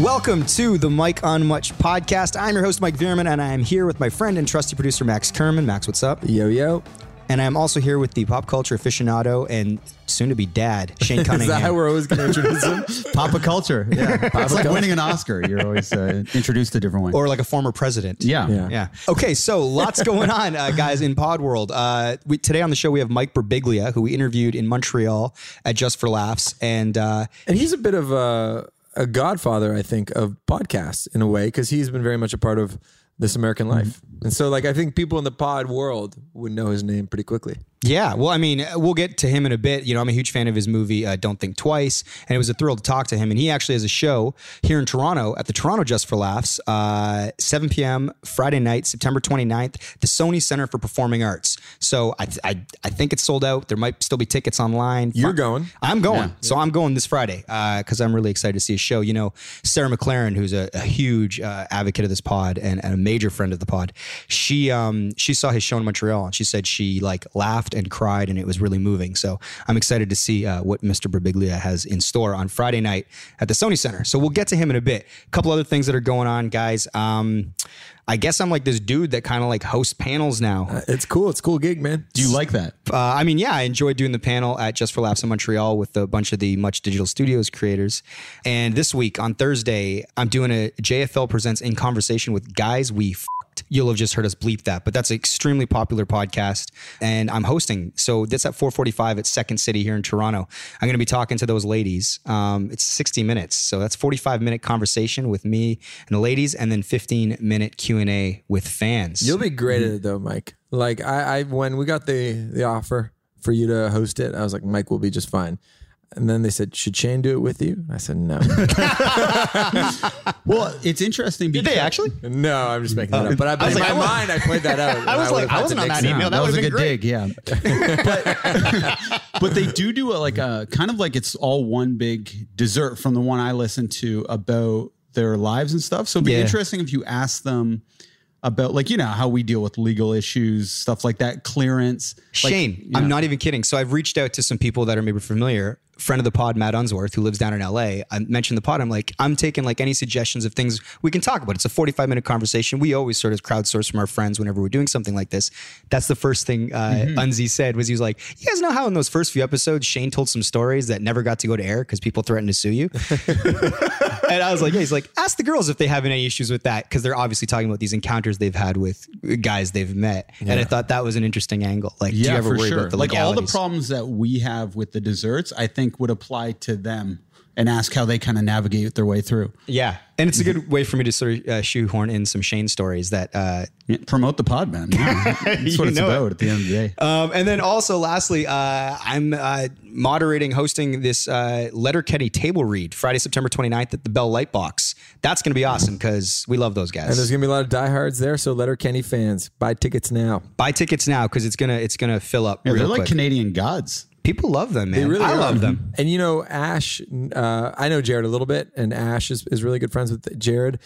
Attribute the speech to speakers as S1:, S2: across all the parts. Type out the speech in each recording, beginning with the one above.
S1: Welcome to the Mike on Much podcast. I'm your host, Mike Veerman, and I am here with my friend and trusty producer, Max Kerman. Max, what's up?
S2: Yo, yo.
S1: And I'm also here with the pop culture aficionado and soon to be dad, Shane Cunningham.
S2: Is that how we're always going to introduce him?
S3: Papa culture. Yeah. it's like winning an Oscar. You're always uh, introduced a different way.
S1: or like a former president.
S3: yeah.
S2: Yeah.
S1: Yeah. Okay, so lots going on, uh, guys, in Pod World. Uh, we, today on the show, we have Mike Birbiglia, who we interviewed in Montreal at Just for Laughs. And uh,
S2: And he's a bit of a, a godfather, I think, of podcasts in a way, because he's been very much a part of this American life. And so, like, I think people in the pod world would know his name pretty quickly.
S1: Yeah, well, I mean, we'll get to him in a bit. You know, I'm a huge fan of his movie uh, Don't Think Twice, and it was a thrill to talk to him. And he actually has a show here in Toronto at the Toronto Just for Laughs, uh, 7 p.m. Friday night, September 29th, the Sony Center for Performing Arts. So I, I, I think it's sold out. There might still be tickets online.
S2: You're going.
S1: I'm going. So I'm going this Friday because I'm really excited to see a show. You know, Sarah McLaren, who's a, a huge uh, advocate of this pod and, and a major friend of the pod, she um, she saw his show in Montreal and she said she like laughed and cried and it was really moving. So I'm excited to see uh, what Mr. Birbiglia has in store on Friday night at the Sony Center. So we'll get to him in a bit. A couple other things that are going on, guys. Um, I guess I'm like this dude that kind of like hosts panels now.
S2: Uh, It's cool. It's a cool gig, man.
S3: Do you like that?
S1: Uh, I mean, yeah, I enjoyed doing the panel at Just for Laughs in Montreal with a bunch of the Much Digital Studios creators. And this week on Thursday, I'm doing a JFL Presents in conversation with guys we fucked. You'll have just heard us bleep that, but that's an extremely popular podcast, and I'm hosting. So that's at 4:45 at Second City here in Toronto. I'm going to be talking to those ladies. Um, it's 60 minutes, so that's 45 minute conversation with me and the ladies, and then 15 minute Q and A with fans.
S2: You'll be great at it, though, Mike. Like, I, I when we got the, the offer for you to host it, I was like, Mike will be just fine. And then they said, should Shane do it with you? I said, no.
S3: Well, it's interesting
S1: Did
S3: because
S1: they actually?
S2: no, I'm just making that up. Uh, but I, but
S1: was
S2: in
S1: like,
S2: my
S1: I
S2: mind, I played that out.
S1: I was
S2: and
S1: like, I wasn't on that email. That
S3: that was a good
S1: been
S3: dig, yeah. but, but they do do it like a kind of like it's all one big dessert from the one I listened to about their lives and stuff. So it'd be
S1: Yeah.
S3: interesting if you ask them about like you know how we deal with legal issues, stuff like that, clearance. Like,
S1: Shane,
S3: you
S1: I'm
S3: know.
S1: not even kidding. So I've reached out to some people that are maybe familiar. Friend of the pod, Matt Unsworth, who lives down in LA. I mentioned the pod. I'm like, I'm taking like any suggestions of things we can talk about. It's a 45 minute conversation. We always sort of crowdsource from our friends whenever we're doing something like this. That's the first thing uh, Unzi said was he was like, you guys know how in those first few episodes Shane told some stories that never got to go to air because people threatened to sue you. and I was like, yeah. He's like, ask the girls if they have any issues with that because they're obviously talking about these encounters they've had with guys they've met. And I thought that was an interesting angle. Like, do you ever worry about the
S3: like all the problems that we have with the desserts, I think would apply to them and ask how they kind of navigate their way through.
S1: Yeah, and it's a good way for me to sort of uh, shoehorn in some Shane stories that. Uh,
S3: Yeah, promote the pod, man. Yeah. That's what it's
S1: know it.
S3: about at the end of the day.
S1: um, and then also, lastly, uh, I'm uh, moderating, hosting this uh, Letterkenny table read Friday, September 29th at the Bell Lightbox. That's going to be awesome because we love those guys.
S2: And there's gonna be a lot of diehards there, so Letterkenny fans buy tickets now.
S1: Buy tickets now because it's gonna it's gonna fill up.
S3: Yeah,
S1: real
S3: they're like
S1: quick.
S3: Canadian gods.
S1: People love them, man.
S2: really
S1: I
S2: are.
S1: love them.
S2: And you know, Ash, uh, I know Jared a little bit, and Ash is, is really good friends with Jared.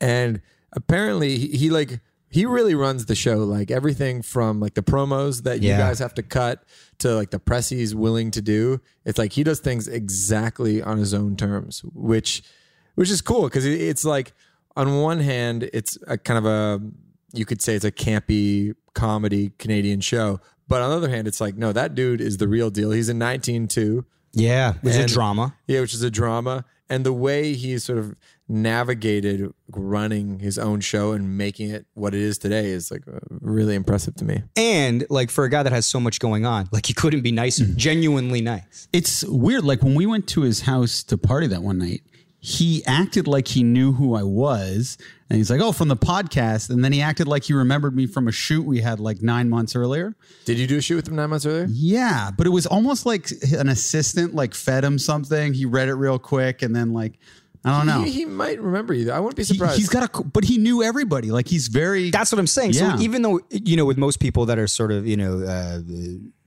S2: And apparently, he, he like he really runs the show. Like everything from like the promos that you guys have to cut to like the press he's willing to do. It's like he does things exactly on his own terms, which which is cool because it's like on one hand, it's a kind of a you could say it's a campy comedy Canadian show. But on the other hand, it's like, no, that dude is the real deal. He's in 19.2.
S1: Yeah, it's a drama.
S2: Yeah, which is a drama. And the way he sort of navigated running his own show and making it what it is today is like uh, really impressive to me.
S1: And like for a guy that has so much going on, like he couldn't be nicer,
S3: Mm-hmm.
S1: genuinely nice.
S3: It's weird. Like when we went to his house to party that one night, he acted like he knew who I was. And he's like, oh, from the podcast. And then he acted like he remembered me from a shoot we had like nine months earlier.
S2: Did you do a shoot with him nine months earlier?
S3: Yeah. But it was almost like an assistant like fed him something. He read it real quick and then like, I don't know.
S2: He, he might remember you. I wouldn't be surprised.
S3: He,
S2: surprised.
S3: has got a, but he knew everybody. Like he's very.
S1: That's what I'm saying.
S3: Yeah.
S1: So even though you know, with most people that are sort of you know uh,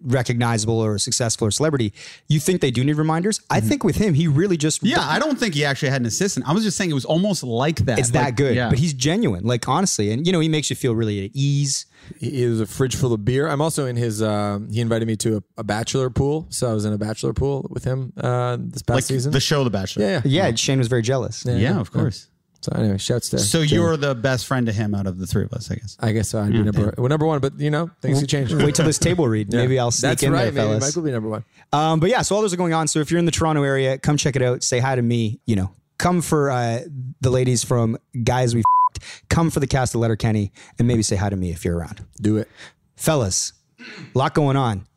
S1: recognizable or successful or celebrity, you think they do need reminders. I think with him, he really just
S4: Yeah, I don't think he actually had an assistant. I was just saying it was almost like that.
S1: it's that good.
S4: Yeah.
S1: But he's genuine, like honestly, and you know he makes you feel really at ease.
S2: He he has a fridge full of beer. I'm also in his. Um, he invited me to a, a bachelor pool, so I was in a bachelor pool with him uh, this past
S4: like
S2: season.
S4: the show The Bachelor.
S2: yeah, yeah.
S1: Yeah, Shane was very jealous.
S4: Yeah, of course.
S2: So anyway, shouts to.
S4: So
S2: Jim.
S4: you're the best friend to him out of the three of us, I guess.
S2: I guess so. I'd be number well, number one, but you know things could change.
S1: Wait till this table read.
S2: Yeah.
S1: Maybe I'll sneak
S2: That's
S1: in
S2: right.
S1: there, fellas.
S2: Mike will be number one.
S1: Um, but yeah, so all those are going on. So if you're in the Toronto area, come check it out. Say hi to me. You know, come for uh, the ladies from Guys We F***ed. Come for the cast of Letterkenny, and maybe say hi to me if you're around.
S2: Do it.
S1: Fellas, a lot going on.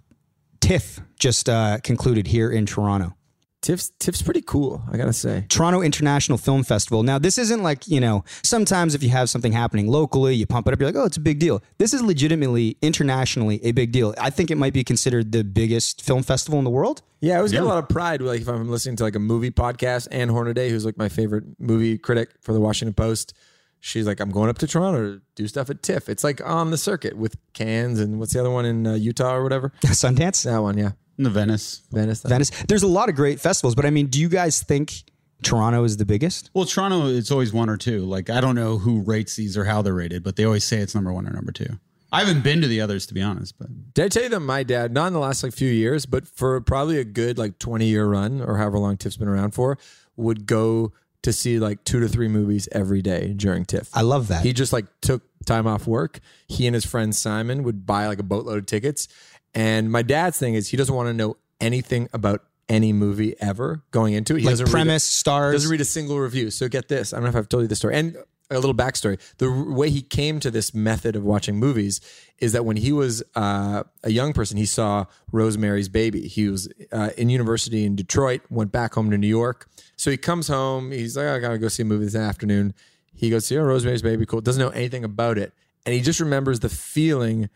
S1: TIFF just uh, concluded here in Toronto.
S2: Tiff's Tiff's pretty cool. I gotta say.
S1: Toronto International Film Festival. Now, this isn't like, you know, sometimes if you have something happening locally, you pump it up, you're like, oh, it's a big deal. This is legitimately, internationally, a big deal. I think it might be considered the biggest film festival in the world.
S2: Yeah, I always get a lot of pride. Like if I'm listening to like a movie podcast, Ann Hornaday, who's like my favorite movie critic for the Washington Post, she's like, I'm going up to Toronto to do stuff at TIFF. It's like on the circuit with Cannes and what's the other one in uh, Utah or whatever?
S1: Sundance,
S2: That one, yeah,
S4: In the Venice.
S2: Venice.
S1: Venice. There's a lot of great festivals, but I mean, do you guys think Toronto is the biggest?
S4: Well, Toronto, it's always one or two. Like I don't know who rates these or how they're rated, but they always say it's number one or number two. I haven't been to the others to be honest, but
S2: Did I tell you that my dad, not in the last like few years, but for probably a good like 20 year run or however long TIFF's been around for, would go to see like two to three movies every day during TIFF.
S1: I love that.
S2: He just like took time off work. He and his friend Simon would buy like a boatload of tickets. And my dad's thing is he doesn't want to know anything about any movie ever going into it. He
S1: like
S2: doesn't read a-
S1: premise, stars.
S2: doesn't read a single review. So get this. I don't know if I've told you this story. And a little backstory. The way he came to this method of watching movies is that when he was uh, a young person, he saw Rosemary's Baby. He was uh, in university in Detroit, went back home to New York. So he comes home. He's like, I gotta go see a movie this afternoon. He goes, see, oh, Rosemary's Baby, cool. Doesn't know anything about it. And he just remembers the feeling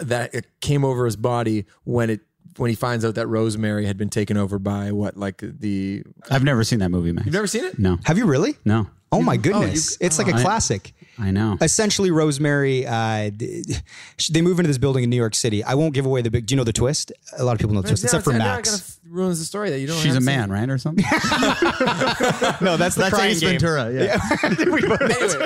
S2: that it came over his body when it when he finds out that Rosemary had been taken over by what like the
S4: I've never seen that movie, Max.
S2: You've never seen it?
S4: No,
S1: Have you really?
S4: no.
S1: Oh my goodness. it's like a classic.
S4: I know.
S1: Essentially, Rosemary, uh, they move into this building in New York City. I won't give away the big. Do you know the twist? A lot of people know the twist, except for Max.
S2: It kind of ruins the story that you don't.
S4: She's a man, right, or something?
S1: no, that's the
S4: That's Ace
S1: game.
S4: Ventura. Yeah.
S2: anyway,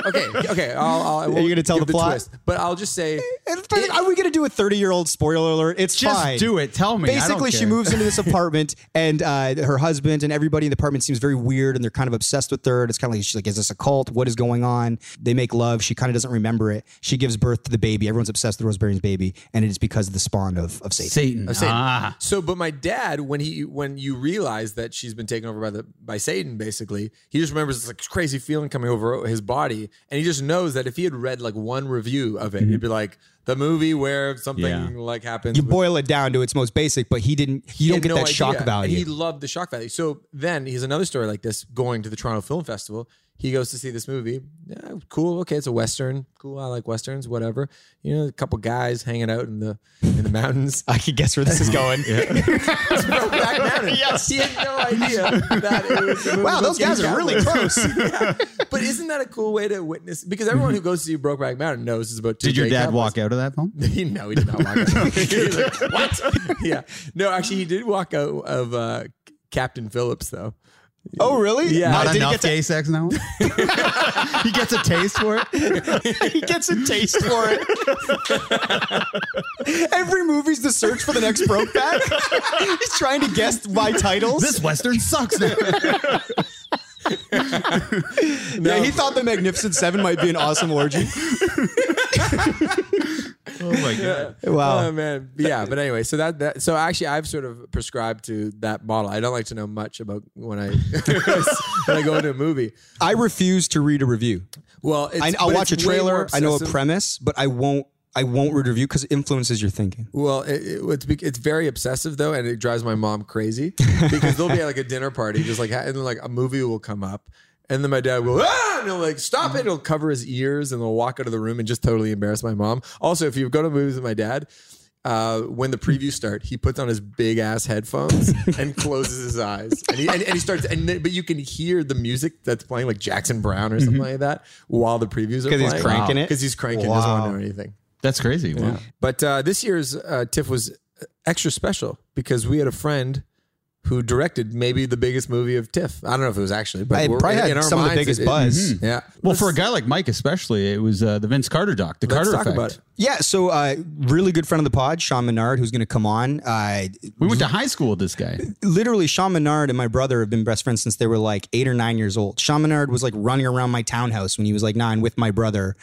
S2: okay, okay. I'll, I'll, I won't
S1: gonna tell
S2: give
S1: the plot?
S2: twist, but I'll just say
S1: Are we going to do a 30 year old spoiler alert? It's
S4: Just
S1: fine.
S4: do it. Tell me.
S1: Basically, she moves into this apartment, and uh, her husband and everybody in the apartment seems very weird, and they're kind of obsessed with her. And it's kind of like she's like, "Is this a cult? What is going on?" They make love. She kind of doesn't remember it. She gives birth to the baby. Everyone's obsessed with Rosemary's baby, and it is because of the spawn of, of Satan.
S4: Satan.
S2: Satan.
S4: Ah.
S2: So, but my dad, when he when you realize that she's been taken over by the by Satan, basically, he just remembers this like crazy feeling coming over his body, and he just knows that if he had read like one review of it, he'd mm-hmm. be like the movie where something
S4: Yeah.
S2: like happens.
S1: You
S2: with-
S1: boil it down to its most basic, but he didn't. You
S2: He
S1: don't get
S2: no
S1: that shock
S2: idea.
S1: value.
S2: He loved the shock value. So then he's another story like this going to the Toronto Film Festival. He goes to see this movie. Yeah, cool. Okay, it's a western. Cool. I like westerns. Whatever. You know, a couple guys hanging out in the in the mountains.
S1: I can guess where this is going.
S2: Brokeback Mountain. yes. He had no idea that it was. a movie
S1: Wow,
S2: about
S1: those guys are really close.
S2: Yeah. But isn't that a cool way to witness? Because everyone who goes to see Brokeback Mountain knows it's about. Two
S4: Did your
S2: gay
S4: dad
S2: couples.
S4: walk out of that film?
S2: He, no, he did not walk out. Like, what? yeah. No, actually, he did walk out of uh, Captain Phillips, though.
S1: Oh, really?
S2: Yeah.
S4: Not
S1: Did he
S4: enough gay sex now. he gets a taste for it.
S1: he gets a taste for it. Every movie's the search for the next Brokeback. He's trying to guess my titles.
S4: This western sucks now.
S1: yeah, he thought the Magnificent Seven might be an awesome orgy.
S4: oh my god.
S1: Oh, wow.
S2: Oh man, yeah. But anyway, so that, that so actually, I've sort of prescribed to that model. I don't like to know much about when I when I go into a movie.
S1: I refuse to read a review.
S2: Well, it's,
S1: I, I'll watch a
S2: it's way
S1: trailer. I know a premise, but I won't. I won't read a review because it influences your thinking.
S2: Well, it, it- it's it's very obsessive though, and it drives my mom crazy because they'll be at like a dinner party, just like and like a movie will come up, and then my dad will ah, and he'll like stop it. He'll cover his ears and he'll walk out of the room and just totally embarrass my mom. Also, if you go to movies with my dad. Uh, when the previews start, he puts on his big ass headphones and closes his eyes, and he, and, and he starts. And then, but you can hear the music that's playing, like Jackson Browne or something like that, while the previews are
S1: 'Cause
S2: playing.
S1: he's cranking it?
S2: Because he's cranking, doesn't want to
S1: Wow.
S2: know anything.
S4: That's crazy. Wow.
S2: But uh, this year's uh, TIFF was extra special because we had a friend who directed maybe the biggest movie of TIFF. I don't know if it was actually, but
S1: I
S2: we're-
S1: probably
S2: in
S1: had
S2: our
S1: some of the biggest
S2: it-
S1: buzz.
S2: Yeah.
S3: Well, for a guy like Mike, especially, it was uh, the Vince Carter doc, the Carter
S2: talk
S3: effect.
S2: about it.
S1: Yeah, so uh, really good friend of the pod, Sean Menard, who's going to come on. Uh,
S3: We went to high school with this guy.
S1: literally, Sean Menard and my brother have been best friends since they were like eight or nine years old. Sean Menard was like running around my townhouse when he was like nine with my brother,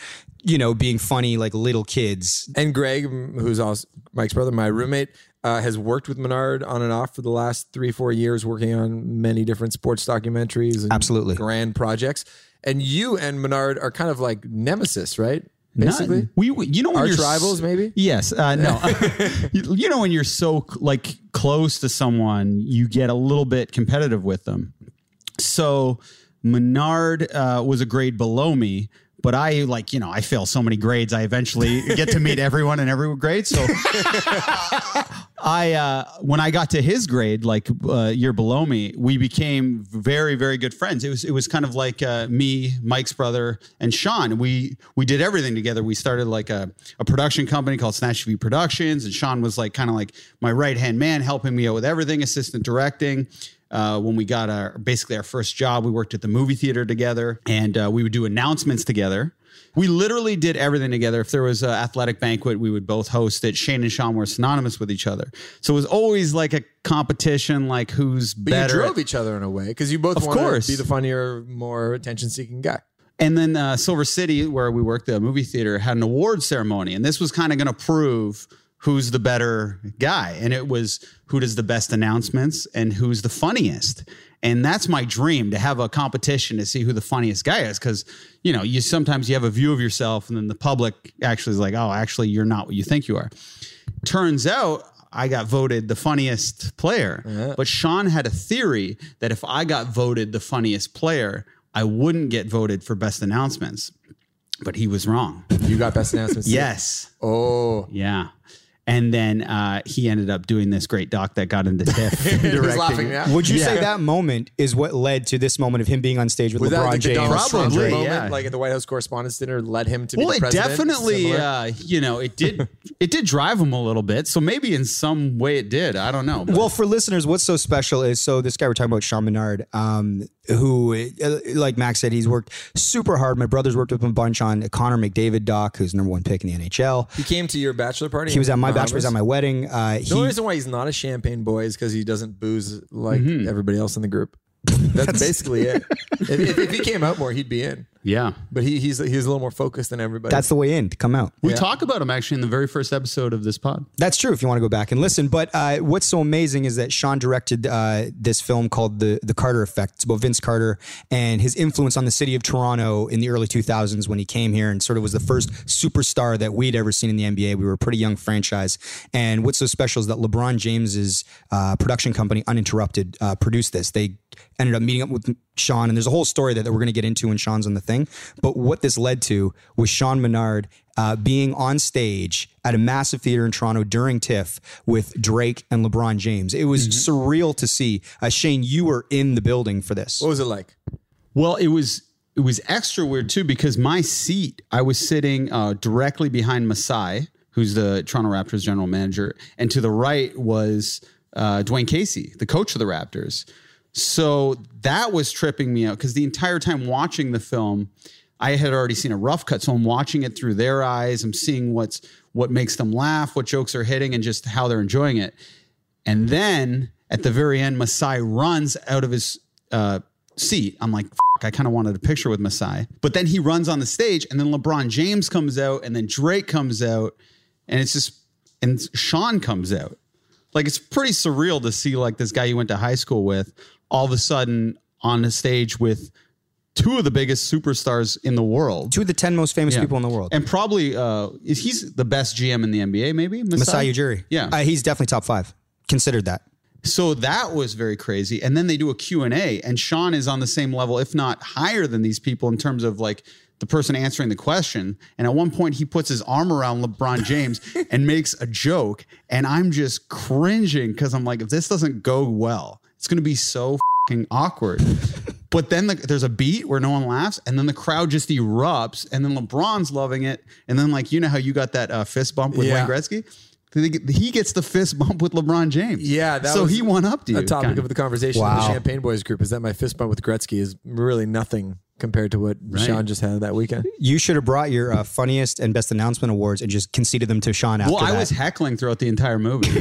S1: you know, being funny like little kids.
S2: And Greg, who's also Mike's brother, my roommate, uh, has worked with Menard on and off for the last three, four years, working on many different sports documentaries and
S1: Absolutely.
S2: grand projects. And you and Menard are kind of like nemesis, right? Basically.
S3: Not- we, we- you know, when
S2: Arch
S3: you're
S2: rivals, maybe?
S3: Yes, uh, no. you, you know, when you're so like close to someone, you get a little bit competitive with them. So Menard uh, was a grade below me, but I like you know I fail so many grades. I eventually get to meet everyone in every grade. So I uh, when I got to his grade, like uh, year below me, we became very very good friends. It was it was kind of like uh, me, Mike's brother, and Sean. We we did everything together. We started like a, a production company called Snatch TV Productions, and Sean was like kind of like my right hand man, helping me out with everything, assistant directing. Uh, when we got our basically our first job, we worked at the movie theater together, and uh, we would do announcements together. We literally did everything together. If there was an athletic banquet, we would both host it. Shane and Sean were synonymous with each other, so it was always like a competition, like who's
S2: But
S3: better.
S2: you drove each other in a way because you both
S3: Of course.
S2: to be the funnier, more attention seeking guy.
S3: And then uh, Silver City, where we worked, the movie theater, had an award ceremony, and this was kind of going to prove who's the better guy. And it was who does the best announcements and who's the funniest. And that's my dream to have a competition to see who the funniest guy is, because you know you sometimes you have a view of yourself, and then the public actually is like, oh, actually you're not what you think you are. Turns out. I got voted the funniest player, uh-huh. but Sean had a theory that if I got voted the funniest player, I wouldn't get voted for best announcements. But he was wrong.
S2: You got best announcements.
S3: Yes.
S2: Oh.
S3: Yeah. And then uh, he ended up doing this great doc that got into TIFF.
S2: He's laughing
S3: it.
S2: now.
S1: Would you say that moment is what led to this moment of him being on stage with
S2: Was that
S1: LeBron
S2: like the
S1: James?
S2: Donald
S3: Probably,
S2: Trump
S3: Probably,
S2: moment,
S3: yeah.
S2: like at the White House Correspondents' Dinner, led him to
S3: Well,
S2: be the
S3: it
S2: president?
S3: definitely,
S2: Similar?
S3: uh, you know, it did. it did drive him a little bit. So maybe in some way it did. I don't know. But
S1: Well, for listeners, what's so special is so this guy we're talking about, Sean Menard, um, who, uh, like Max said, he's worked super hard. My brother's worked with him a bunch on Connor McDavid doc, who's number one pick in the NHL.
S2: he came to your bachelor party.
S1: He was at my
S2: Bahamas?
S1: bachelor, he was at my wedding. Uh,
S2: The only reason why he's not a champagne boy is because he doesn't booze like
S3: Mm-hmm.
S2: everybody else in the group. That's, basically it. If, if, if he came out more, he'd be in.
S3: Yeah.
S2: But he, he's he's a little more focused than everybody.
S1: that's the way in to come out.
S3: We talk about him actually in the very first episode of this pod.
S1: That's true if you want to go back and listen. But uh, what's so amazing is that Sean directed uh, this film called the the Carter Effect. It's about Vince Carter and his influence on the city of Toronto in the early 2000s when he came here and sort of was the first superstar that we'd ever seen in the NBA. We were a pretty young franchise. And what's so special is that LeBron James's uh, production company, Uninterrupted, uh, produced this. They ended up meeting up with Sean, and there's a whole story that, that we're going to get into when Sean's on the thing. But what this led to was Sean Menard uh, being on stage at a massive theater in Toronto during TIFF with Drake and LeBron James. It was surreal to see. Uh, Shane, you were in the building for this.
S2: what was it like?
S3: Well, it was it was extra weird too because my seat, I was sitting uh, directly behind Masai, who's the Toronto Raptors general manager, and to the right was uh, Dwane Casey, the coach of the Raptors. So that was tripping me out because the entire time watching the film, I had already seen a rough cut. So I'm watching it through their eyes. I'm seeing what's what makes them laugh, what jokes are hitting, and just how they're enjoying it. And then at the very end, Masai runs out of his uh, seat. I'm like, I kind of wanted a picture with Masai. But then he runs on the stage, and then LeBron James comes out, and then Drake comes out, and it's just, and Sean comes out. Like, it's pretty surreal to see, like, this guy you went to high school with all of a sudden on the stage with two of the biggest superstars in the world.
S1: Two of the 10 most famous
S3: Yeah.
S1: people in the world.
S3: And probably, uh, is he's the best GM in the NBA, maybe?
S1: Masai Ujiri.
S3: Yeah.
S1: Uh, he's definitely top five. Considered that.
S3: So that was very crazy. And then they do a Q&A and Sean is on the same level, if not higher than these people in terms of like the person answering the question. And at one point he puts his arm around LeBron James and makes a joke. And I'm just cringing because I'm like, if this doesn't go well, it's going to be so fucking awkward. But then the, there's a beat where no one laughs, and then the crowd just erupts, and then LeBron's loving it, and then like you know how you got that uh, fist bump with
S2: Yeah.
S3: Wayne Gretzky,
S4: He gets the fist bump with LeBron James.
S2: Yeah, that
S4: so
S2: was
S4: he won up to you.
S2: A topic
S4: kind
S2: of the conversation in the Champagne Boys group is that my fist bump with Gretzky is really nothing compared to what Sean just had that weekend.
S1: You should have brought your uh, funniest and best announcement awards and just conceded them to Sean after
S4: Well, I
S1: that.
S4: was heckling throughout the entire movie.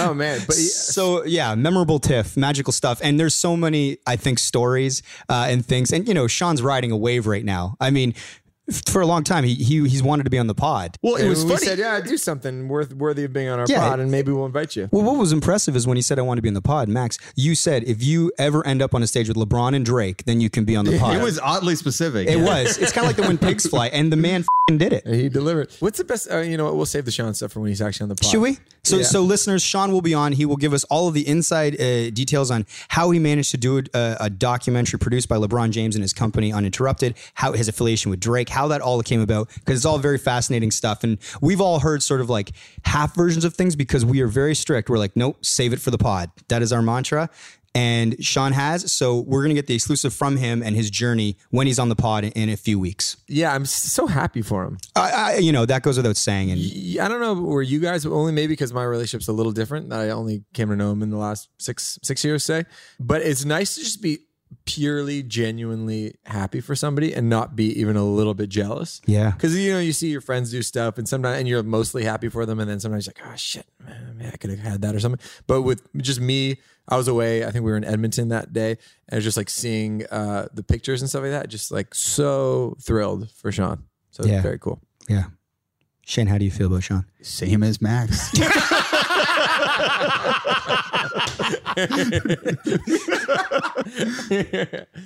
S2: Oh man, but
S1: so yeah, memorable tiff, magical stuff, and there's so many I think stories uh, and things, and you know Sean's riding a wave right now. I mean, f- for a long time he, he he's wanted to be on the pod.
S4: well, it was
S2: we
S4: funny.
S2: said, yeah, do something worth worthy of being on our
S1: Yeah.
S2: pod, and maybe we'll invite you.
S1: Well, what was impressive is when he said I want to be on the pod, Max. You said if you ever end up on a stage with LeBron and Drake, then you can be on the pod.
S4: it was oddly specific.
S1: It
S4: Yeah.
S1: was. It's kind of like the when pigs fly, and the man fing did it.
S2: He delivered. What's the best? Uh, you know what? We'll save the Sean stuff for when he's actually on the pod.
S1: Should we? So,
S2: Yeah.
S1: so listeners, Sean will be on. He will give us all of the inside uh, details on how he managed to do a, a documentary produced by LeBron James and his company, Uninterrupted. How his affiliation with Drake, how that all came about, because it's all very fascinating stuff. And we've all heard sort of like half versions of things because we are very strict. We're like, nope, save it for the pod. That is our mantra. And Sean has. So we're gonna get the exclusive from him and his journey when he's on the pod in, a few weeks.
S2: Yeah, I'm so happy for him.
S1: I, I, you know that goes without saying. And
S2: I don't know where you guys only maybe because my relationship's a little different. That I only came to know him in the last six six years, say. But it's nice to just be purely, genuinely happy for somebody and not be even a little bit jealous.
S1: Yeah.
S2: because you know you see your friends do stuff, and sometimes and you're mostly happy for them, and then sometimes you're like, oh shit, man, man, I could have had that or something. But with just me, I was away. I think we were in Edmonton that day, and I was just like seeing uh, the pictures and stuff like that. Just like so thrilled for Sean. So
S1: Yeah.
S2: very cool.
S1: yeah, Shane, how do you feel about Sean?
S4: Same as Max.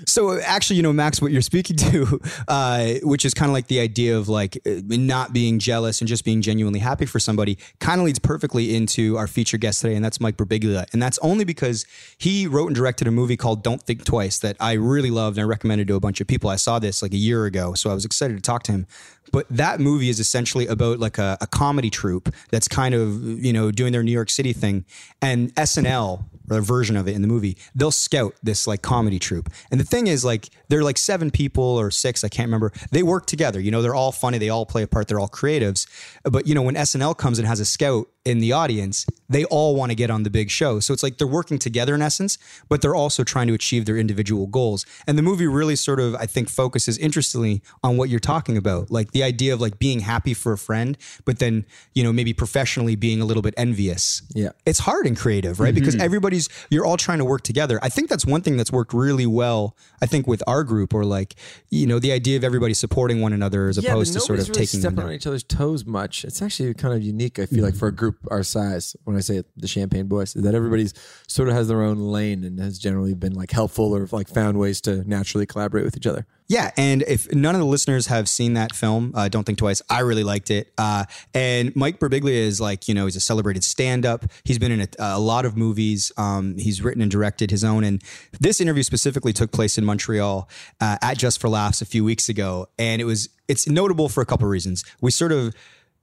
S1: So actually, you know, Max, what you're speaking to, uh, which is kind of like the idea of like uh, not being jealous and just being genuinely happy for somebody, kind of leads perfectly into our feature guest today, and that's Mike Birbiglia. And that's only because he wrote and directed a movie called Don't Think Twice that I really loved and I recommended to a bunch of people. I saw this like a year ago, so I was excited to talk to him. But that movie is essentially about like a, a comedy troupe that's kind of you know doing their New York City thing, and SNL or a version of it in the movie, they'll scout this like comedy troupe. And the thing is, like, they're like seven people or six, I can't remember. They work together. You know, they're all funny, they all play a part, they're all creatives. But, you know, when SNL comes and has a scout in the audience, they all want to get on the big show. So it's like they're working together in essence, but they're also trying to achieve their individual goals. And the movie really sort of, I think, focuses interestingly on what you're talking about, like the idea of like being happy for a friend, but then, you know, maybe professionally being a little bit envious.
S2: Yeah.
S1: It's hard and creative, right? Mm-hmm. Because everybody's, you're all trying to work together. I think that's one thing that's worked really well, I think, with our group, or like, you know, the idea of everybody supporting one another as
S2: Yeah,
S1: opposed to sort of
S2: really
S1: taking
S2: stepping on each other's toes much. It's actually kind of unique. I feel like mm-hmm. for a group our size, when I say the Champagne Boys, is that everybody's sort of has their own lane and has generally been like helpful or like found ways to naturally collaborate with each other.
S1: Yeah, and if none of the listeners have seen that film, uh, don't think twice. I really liked it. Uh, and Mike Birbiglia is like, you know, he's a celebrated stand-up. He's been in a, a lot of movies. Um, he's written and directed his own. And this interview specifically took place in Montreal uh, at Just for Laughs a few weeks ago, and it was it's notable for a couple of reasons. We sort of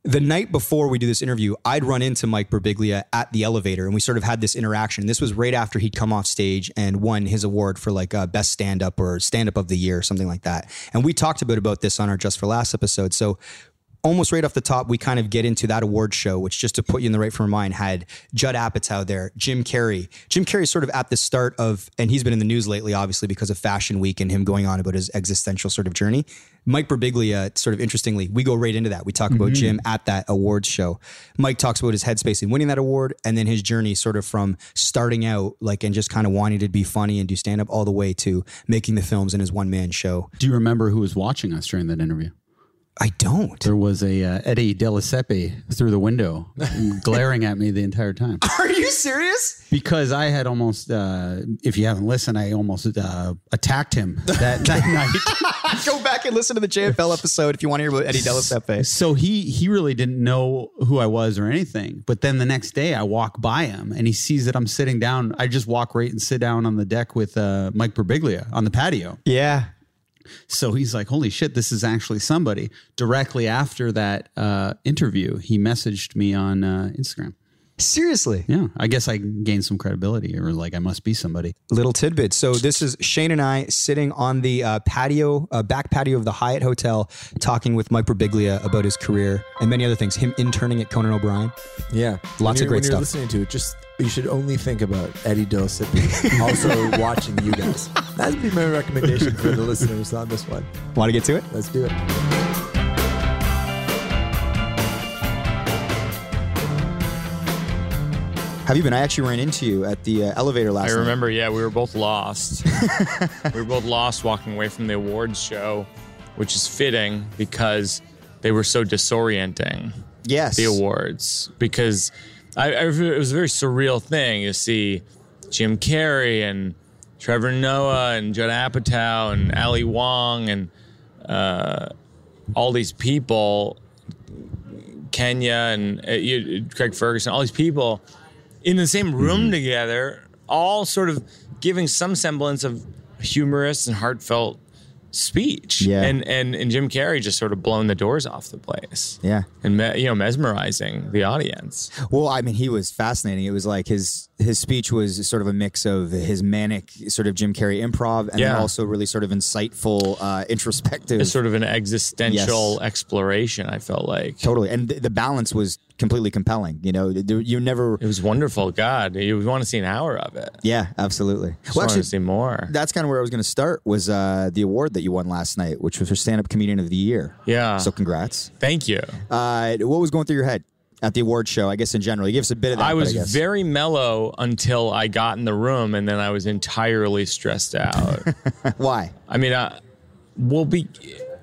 S1: the night before we do this interview, I'd run into Mike Birbiglia at the elevator and we sort of had this interaction. This was right after he'd come off stage and won his award for like uh, best stand up or stand up of the year something like that. And we talked a bit about this on our Just for Laughs episode. So almost right off the top, we kind of get into that award show, which just to put you in the right frame of mind had Judd Apatow there, Jim Carrey. Jim Carrey's sort of at the start of, and he's been in the news lately, obviously, because of Fashion Week and him going on about his existential sort of journey. Mike Birbiglia, sort of interestingly, we go right into that. We talk about mm-hmm. Jim at that awards show. Mike talks about his headspace in winning that award and then his journey sort of from starting out like and just kind of wanting to be funny and do stand up all the way to making the films in his one man show.
S4: Do you remember who was watching us during that interview?
S1: I don't.
S4: There was a uh, Eddie Delaseppe through the window, glaring at me the entire time.
S1: Are you serious?
S4: Because I had almost, uh, if you haven't listened, I almost uh, attacked him that, that night.
S1: Go back and listen to the JFL episode if you want to hear about Eddie Delaseppe.
S4: So he he really didn't know who I was or anything. But then the next day, I walk by him and he sees that I'm sitting down. I just walk right and sit down on the deck with uh, Mike Birbiglia on the patio.
S1: Yeah.
S4: So he's like, "Holy shit, this is actually somebody." Directly after that uh, interview, he messaged me on uh, Instagram.
S1: Seriously.
S4: Yeah, I guess I gained some credibility, or like I must be somebody.
S1: Little tidbit. So this is Shane and I sitting on the uh, patio, uh, back patio of the Hyatt Hotel, talking with Mike Birbiglia about his career and many other things. Him interning at Conan O'Brien.
S2: Yeah,
S1: Lots of
S2: when you're,
S1: great
S2: when
S1: stuff.
S2: You're listening to it, just you should only think about Eddie Dosipi also watching you guys. That'd be my recommendation for the listeners on this one.
S1: Want to get to it?
S2: Let's do it.
S1: Have you been? I actually ran into you at the uh, elevator last
S5: I
S1: night.
S5: remember, yeah, we were both lost. we were both lost walking away from the awards show, which is fitting because they were so disorienting.
S1: Yes.
S5: The awards because I, I it was a very surreal thing to see Jim Carrey and Trevor Noah and Judd Apatow and Ali Wong and uh, all these people, Kenya and uh, you, Craig Ferguson, all these people in the same room
S1: Mm-hmm.
S5: together, all sort of giving some semblance of humorous and heartfelt speech.
S1: Yeah.
S5: And and and Jim Carrey just sort of blown the doors off the place.
S1: Yeah.
S5: And me, you know, mesmerizing the audience.
S1: Well, I mean, he was fascinating. It was like his his speech was sort of a mix of his manic sort of Jim Carrey improv and then
S5: Yeah.
S1: also really sort of insightful, uh, introspective.
S5: It's sort of an existential
S1: Yes.
S5: exploration. I felt like
S1: totally, and th- the balance was completely compelling. You know, you never.
S5: it was wonderful. God, you want to see an hour of it.
S1: Yeah, absolutely.
S5: Just
S1: Well, actually,
S5: to see more.
S1: that's kind of where I was going to start. Was uh, the award that you won last night, which was for stand up comedian of the year.
S5: Yeah.
S1: So congrats.
S5: Thank you.
S1: Uh, what was going through your head at the award show? I guess in general, you give us a bit of that.
S5: I
S1: but
S5: was
S1: guess-
S5: very mellow until I got in the room, and then I was entirely stressed out.
S1: Why?
S5: I mean, uh, we'll be.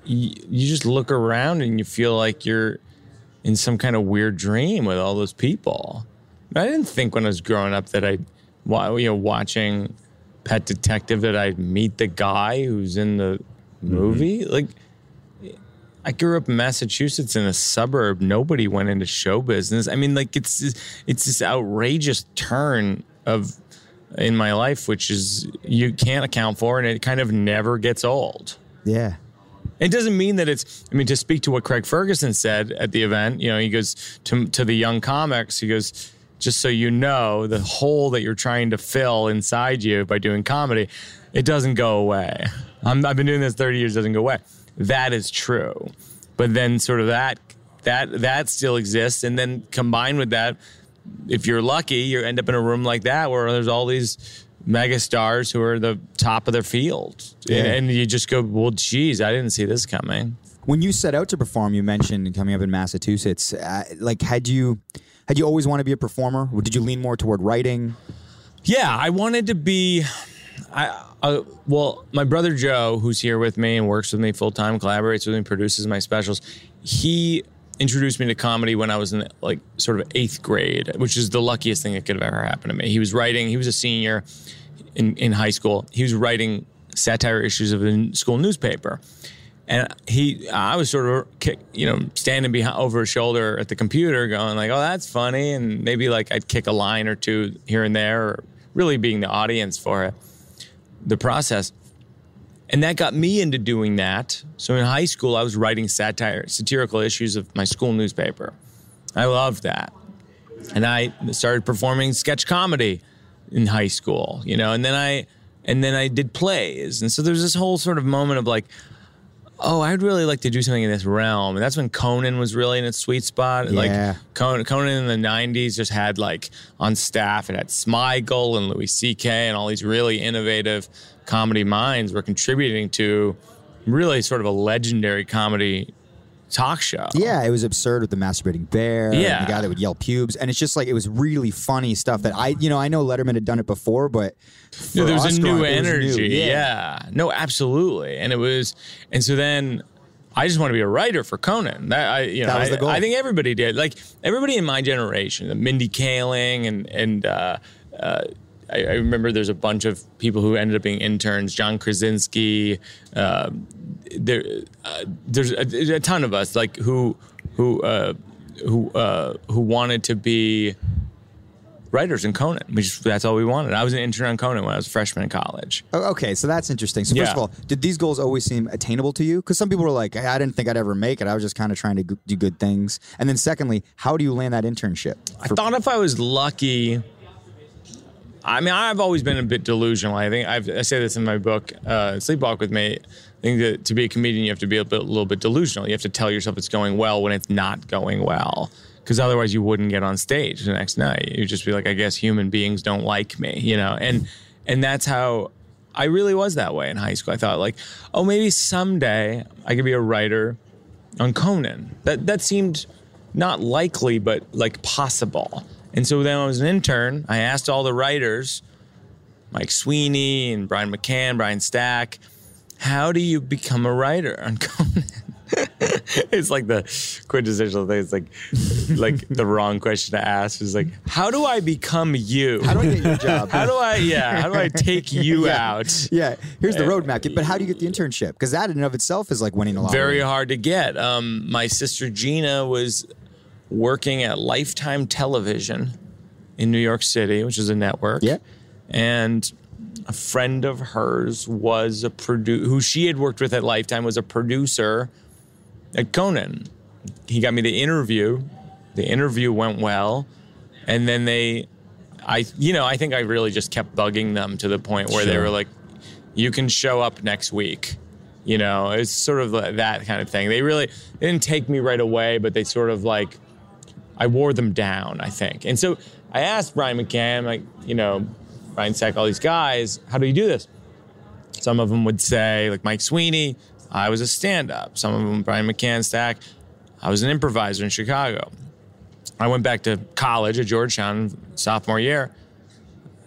S5: You, you just look around and you feel like you're in some kind of weird dream with all those people. I didn't think when I was growing up that I'd, wa- you know, watching Pet Detective that I'd meet the guy who's in the movie. Like, I grew up in Massachusetts in a suburb. Nobody went into show business. I mean, like it's it's this outrageous turn of in my life, which is you can't account for, and it kind of never gets old.
S1: Yeah.
S5: It doesn't mean that it's. I mean, to speak to what Craig Ferguson said at the event, you know, he goes to to the young comics. He goes, just so you know, the hole that you're trying to fill inside you by doing comedy, it doesn't go away. I'm, I've been doing this 30 years, doesn't go away. That is true, but then sort of that that that still exists, and then combined with that, if you're lucky, you end up in a room like that where there's all these mega stars who are the top of their field,
S1: Yeah.
S5: and you just go, well, geez, I didn't see this coming.
S1: When you set out to perform, you mentioned coming up in Massachusetts. Uh, like, had you had you always want to be a performer? Or did you lean more toward writing?
S5: Yeah, I wanted to be. I uh, well, my brother Joe, who's here with me and works with me full time, collaborates with me, produces my specials. He introduced me to comedy when I was in like sort of eighth grade, which is the luckiest thing that could have ever happened to me. He was writing. He was a senior in in high school. He was writing satire issues of the school newspaper. And he, I was sort of, you know, standing behind over his shoulder at the computer, going like, "Oh, that's funny," and maybe like I'd kick a line or two here and there, or really being the audience for it, the process. And that got me into doing that. So in high school, I was writing satire, satirical issues of my school newspaper. I loved that, and I started performing sketch comedy in high school, you know, and then I, and then I did plays, and so there's this whole sort of moment of like, oh, I'd really like to do something in this realm. And that's when Conan was really in its sweet spot.
S1: Yeah.
S5: Like Conan, Conan in the 90s just had like on staff, it had Smigel and Louis C.K. and all these really innovative comedy minds were contributing to really sort of a legendary comedy talk show.
S1: Yeah, it was absurd with the masturbating bear.
S5: Yeah.
S1: the guy that would yell pubes, and it's just like it was really funny stuff that I, you know, I know Letterman had done it before, but
S5: No, there was
S1: us
S5: a new energy.
S1: new.
S5: Yeah. No, absolutely. And it was, and so then I just want to be a writer for Conan. That I, you know,
S1: That was
S5: I,
S1: the goal.
S5: I think everybody did. Like everybody in my generation, Mindy Kaling and and uh, uh, I, I remember there's a bunch of people who ended up being interns. John Krasinski. Uh, there, uh, there's a, a ton of us like who who uh, who uh, who wanted to be writers in Conan. We just that's all we wanted. I was an intern on Conan when I was a freshman in college.
S6: Oh, okay, so that's interesting. So first
S5: Yeah.
S6: of all, did these goals always seem attainable to you? Because some people were like, "I didn't think I'd ever make it. I was just kind of trying to do good things." And then secondly, how do you land that internship?
S5: I thought if I was lucky. I mean, I've always been a bit delusional. I think I've, I say this in my book, uh, Sleepwalk with Me. I think that to be a comedian, you have to be a, bit, a little bit delusional. You have to tell yourself it's going well when it's not going well, because otherwise you wouldn't get on stage the next night. You'd just be like, I guess human beings don't like me, you know. And and that's how I really was that way in high school. I thought like, oh, maybe someday I could be a writer on Conan. That that seemed not likely, but like possible. And so then I was an intern. I asked all the writers, Mike Sweeney and Brian McCann, Brian Stack, how do you become a writer on Conan? it's like the quintessential thing. It's like like the wrong question to ask. Is like, how do I become you?
S6: How do I get your job?
S5: How do I yeah, how do I take you out?
S6: yeah, here's the roadmap. But how do you get the internship? Because that in and of itself is like winning a lot.
S5: very hard to get. Um, my sister Gina was working at Lifetime Television in New York City, which is a network.
S6: Yeah.
S5: And a friend of hers was a produ who she had worked with at Lifetime was a producer at Conan. He got me the interview. The interview went well, and then they, I you know I think I really just kept bugging them to the point where they were like, "You can show up next week." You know, it's sort of that kind of thing. They really they didn't take me right away, but they sort of like I wore them down, I think. And so I asked Brian McCann, like, you know, Brian Stack, all these guys, how do you do this? Some of them would say, like Mike Sweeney, I was a stand up. Some of them, Brian McCann, Stack, I was an improviser in Chicago. I went back to college at Georgetown sophomore year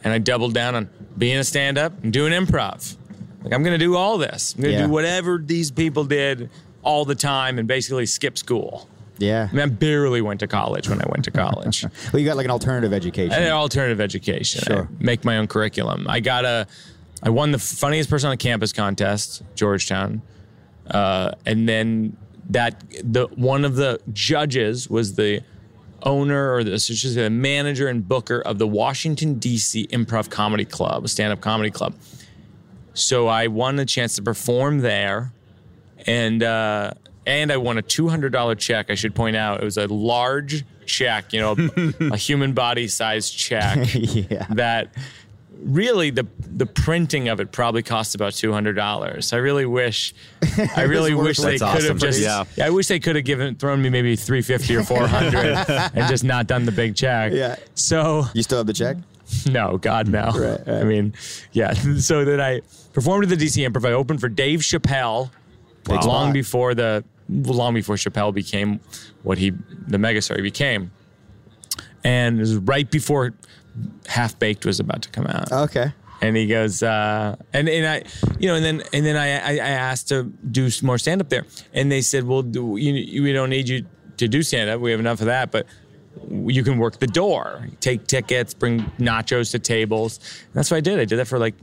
S5: and I doubled down on being a stand up and doing improv. Like, I'm going to do all this. I'm going to
S6: Yeah.
S5: do whatever these people did all the time and basically skip school.
S6: Yeah.
S5: I mean, I barely went to college when I went to college.
S6: Well, you got like an alternative education.
S5: Did alternative education.
S6: Sure.
S5: I make my own curriculum. I got a, I won the funniest person on campus contest, Georgetown, uh, and then that the one of the judges was the owner or the, I should say the manager and booker of the Washington D.C. Improv Comedy Club, a stand-up comedy club. So I won a chance to perform there, and uh, and I won a two hundred dollar check. I should point out it was a large check, you know, a human body sized check
S6: Yeah.
S5: that really the the printing of it probably cost about two hundred dollars. I really wish, I really wish they could have
S7: awesome.
S5: just.
S7: Yeah.
S5: I wish they could have given thrown me maybe three fifty or four hundred and just not done the big check.
S6: Yeah.
S5: So
S6: You still have the check?
S5: no, God, no.
S6: Right, right.
S5: I mean, yeah. So then I performed at the DC Improv. I opened for Dave Chappelle long
S6: spot.
S5: before the long before Chappelle became what he the megastar he became, and it was right before Half Baked was about to come out.
S6: Okay.
S5: And he goes, uh, and and I, you know, and then and then I I, I asked to do some more stand up there, and they said, well, do, you, we don't need you to do stand up. We have enough of that, but you can work the door, take tickets, bring nachos to tables. And that's what I did. I did that for like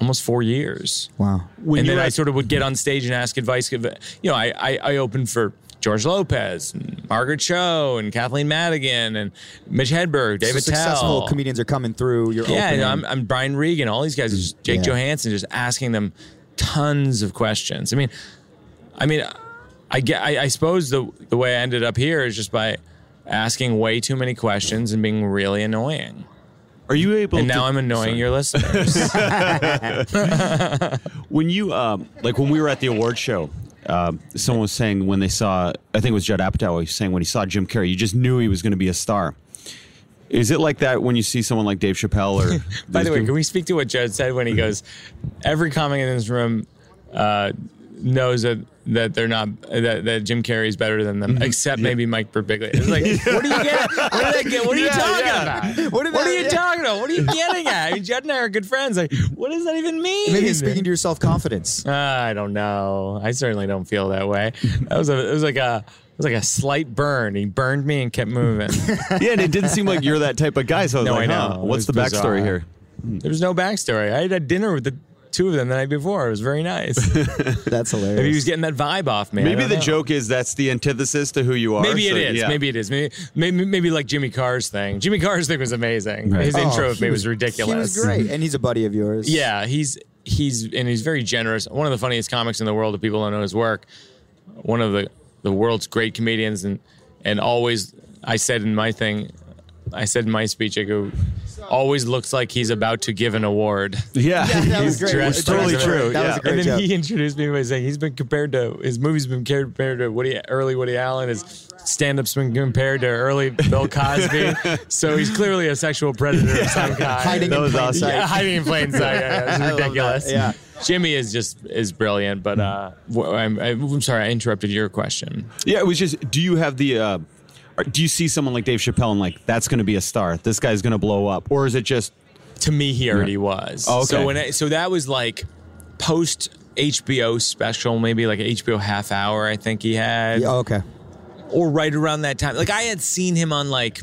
S5: almost four years.
S6: Wow.
S7: When
S5: and then
S7: were
S5: I sort of would get on stage and ask advice. You know, I, I, I opened for George Lopez, and Margaret Cho, and Kathleen Madigan, and Mitch Hedberg,
S6: So
S5: David
S6: successful
S5: Tell.
S6: comedians are coming through. You're
S5: Yeah,
S6: opening.
S5: you I'm, I'm Brian Regan, all these guys, just mm, Jake
S6: Yeah.
S5: Johannsen, just asking them tons of questions. I mean, I mean, I get, I, I suppose the the way I ended up here is just by asking way too many questions and being really annoying.
S7: Are you able?
S5: And
S7: to,
S5: now I'm annoying your listeners.
S7: when you um, like when we were at the award show. Um, someone was saying when they saw, I think it was Judd Apatow, he was saying when he saw Jim Carrey, you just knew he was going to be a star. Is it like that when you see someone like Dave Chappelle or?
S5: By the way,
S7: people?
S5: can we speak to what Judd said when he goes, every comic in this room uh, knows that that they're not that, that Jim Carrey is better than them, except maybe Mike Birbiglia. It's like, what are you getting? What, I get? what are you
S6: Yeah,
S5: talking
S6: yeah.
S5: about?
S6: What did
S5: What are you
S6: yeah.
S5: talking about? What are you getting at? I mean, Judd and I are good friends. Like, what does that even mean?
S6: Maybe it's speaking to your self confidence.
S5: Uh, I don't know. I certainly don't feel that way. That was a. It was like a. It was like a slight burn. He burned me and kept moving.
S7: yeah, and it didn't seem like you're that type of guy. So I was
S5: No,
S7: like,
S5: I know.
S7: huh, what's the backstory here?
S5: There was no backstory. I had a dinner with the two of them the night before. It was very nice.
S1: That's hilarious.
S5: Maybe he was getting that vibe off me.
S7: Maybe the
S5: know.
S7: joke is that's the antithesis to who you are.
S5: Maybe
S7: so,
S5: it is.
S7: yeah.
S5: Maybe it is. Maybe, maybe maybe like Jimmy Carr's thing. Jimmy Carr's thing was amazing. His
S1: Oh,
S5: intro of
S1: he
S5: me was, ridiculous.
S1: He was great, and he's a buddy of yours.
S5: Yeah, he's he's and he's very generous. One of the funniest comics in the world. If people don't know his work, one of the the world's great comedians, and and always I said in my thing, I said in my speech, I go, always looks like he's about to give an award.
S7: Yeah,
S1: that was
S7: He's
S1: great.
S7: dressed
S1: It's totally true. That was a great
S5: and then
S1: joke.
S5: he introduced me by saying he's been compared to his movies been compared to Woody early Woody Allen. His stand-up's been compared to early Bill Cosby. so he's clearly a sexual predator of some kind.
S1: Hiding
S7: That
S1: in plain
S7: awesome.
S1: sight.
S5: Yeah, hiding in plain sight. Yeah,
S1: I
S5: it's ridiculous.
S1: Yeah.
S5: Jimmy is just is brilliant, but uh, I'm, I'm sorry I interrupted your question.
S7: Yeah, it was just. Do you have the? Uh, or do you see someone like Dave Chappelle and like that's going to be a star? This guy's going to blow up, or is it just?
S5: To me, he already was.
S7: Oh, okay.
S5: So when I, so that was like post HBO special, maybe like HBO half hour. I think he had.
S1: Yeah, okay.
S5: or right around that time. Like I had seen him on like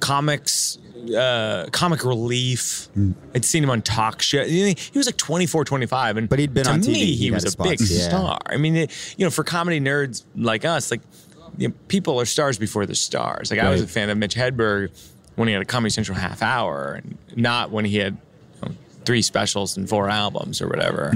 S5: comics, uh, comic relief. I'd seen him on talk show. He was like 24, 25. And
S1: But he'd been
S5: to
S1: on TV.
S5: me,
S1: He
S5: he was a big.
S1: Yeah.
S5: star. I mean, it, you know, for comedy nerds like us, like you know, people are stars before the stars. Like I was a fan of Mitch Hedberg when he had a Comedy Central half hour, and not when he had you know, three specials and four albums or whatever.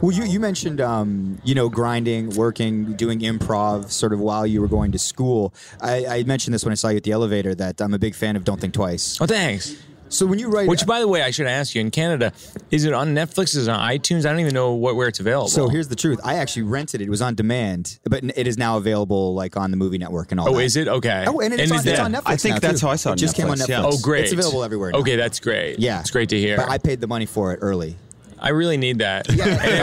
S1: Well, you, you mentioned, um, you know, grinding, working, doing improv sort of while you were going to school. I, I mentioned this when I saw you at the elevator that I'm a big fan of Don't Think Twice.
S5: Oh, thanks.
S1: So when you write,
S5: Which, by the way, I should ask you in Canada, is it on Netflix? Is it on iTunes? I don't even know what, where it's available.
S1: so here's the truth. I actually rented it. It was on demand, but it is now available like on the movie network and all that.
S5: Oh,
S1: that.
S5: is it? Okay.
S1: Oh, and it's, on,
S5: is
S1: it's on Netflix.
S7: I think
S1: now,
S7: that's
S1: too.
S7: how I saw it
S1: It just came on
S7: Netflix,
S1: Netflix.
S7: yeah.
S5: Oh, great.
S1: It's available everywhere. Now.
S5: Okay, that's great.
S1: Yeah,
S5: It's great to hear.
S1: But I paid the money for it early.
S5: I really need that. And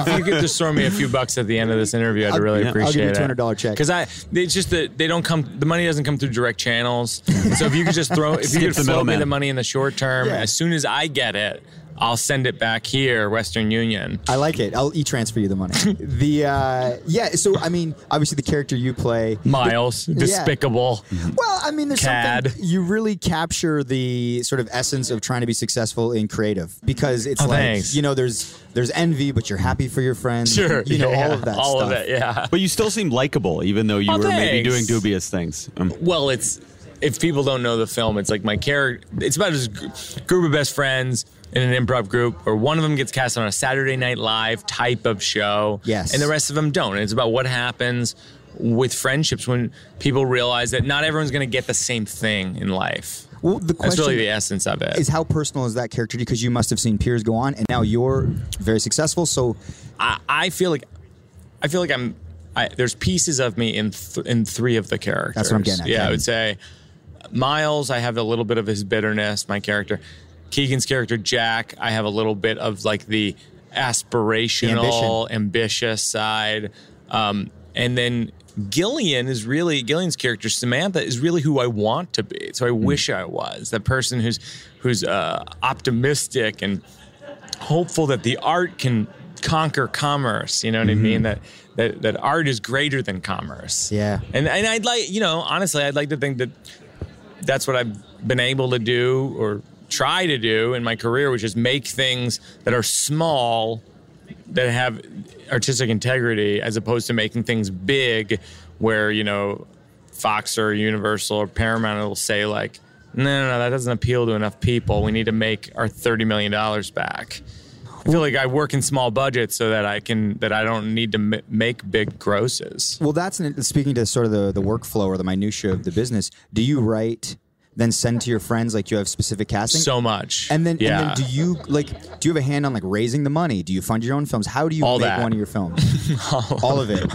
S5: if you could just throw me a few bucks at the end of this interview, I'd
S1: I'll-
S5: really
S1: yeah, I'll give you a $200 check.
S5: Because I, it's just that they don't come. The money doesn't come through direct channels. so if you could just throw, if you
S7: Skip
S5: could
S7: the
S5: float me
S7: middleman.
S5: the money in the short term,
S1: Yeah.
S5: as soon as I get it, I'll send it back here, Western Union.
S1: I like it. I'll e-transfer you the money. the uh, yeah. So I mean, obviously the character you play,
S5: Miles, despicable.
S1: Well, I mean, there's
S5: Cad.
S1: something you really capture the sort of essence of trying to be successful in creative because it's
S5: Oh,
S1: like
S5: thanks.
S1: you know, there's there's envy, but you're happy for your friends.
S5: Sure,
S1: you know
S5: yeah,
S1: all of that.
S5: all
S1: stuff.
S5: of it. Yeah.
S7: But you still seem likable, even though you
S5: Oh,
S7: were maybe doing dubious things. Um,
S5: Well, it's if people don't know the film, it's like my character. It's about this gr- group of best friends in an improv group, or one of them gets cast on a Saturday Night Live type of show,
S1: Yes.
S5: and the rest of them don't. And it's about what happens with friendships when people realize that not everyone's going to get the same thing in life.
S1: Well, the
S5: That's
S1: question
S5: really the essence of it.
S1: is how personal is that character because you must have seen peers go on, and now you're very successful. So
S5: I, I feel like I feel like I'm. I, there's pieces of me in th- in three of the characters.
S1: That's what I'm getting at,
S5: Yeah,
S1: yeah.
S5: I would say Miles. I have a little bit of his bitterness. My character, Keegan's character Jack. I have a little bit of like the aspirational, ambitious side, um, and then Gillian is really Gillian's character Samantha is really who I want to be. So I
S1: Hmm.
S5: wish I was that person who's who's uh, optimistic and hopeful that the art can conquer commerce. You know what I mean? That that that art is greater than commerce.
S1: Yeah.
S5: And and I'd like you know honestly I'd like to think that that's what I've been able to do or try to do in my career, which is make things that are small that have artistic integrity as opposed to making things big where you know Fox or Universal or Paramount will say like no no no that doesn't appeal to enough people we need to make our 30 million dollars back I feel like I work in small budgets so that I can that I don't need to m- make big grosses
S1: Well, that's an, speaking to sort of the, the workflow or the minutia of the business. Do you write, then send to your friends like you have specific casting?
S5: so much
S1: and then,
S5: yeah
S1: and then do you like? Do you have a hand on like raising the money? Do you fund your own films? How do you
S5: All
S1: make
S5: that.
S1: one of your films? all of it.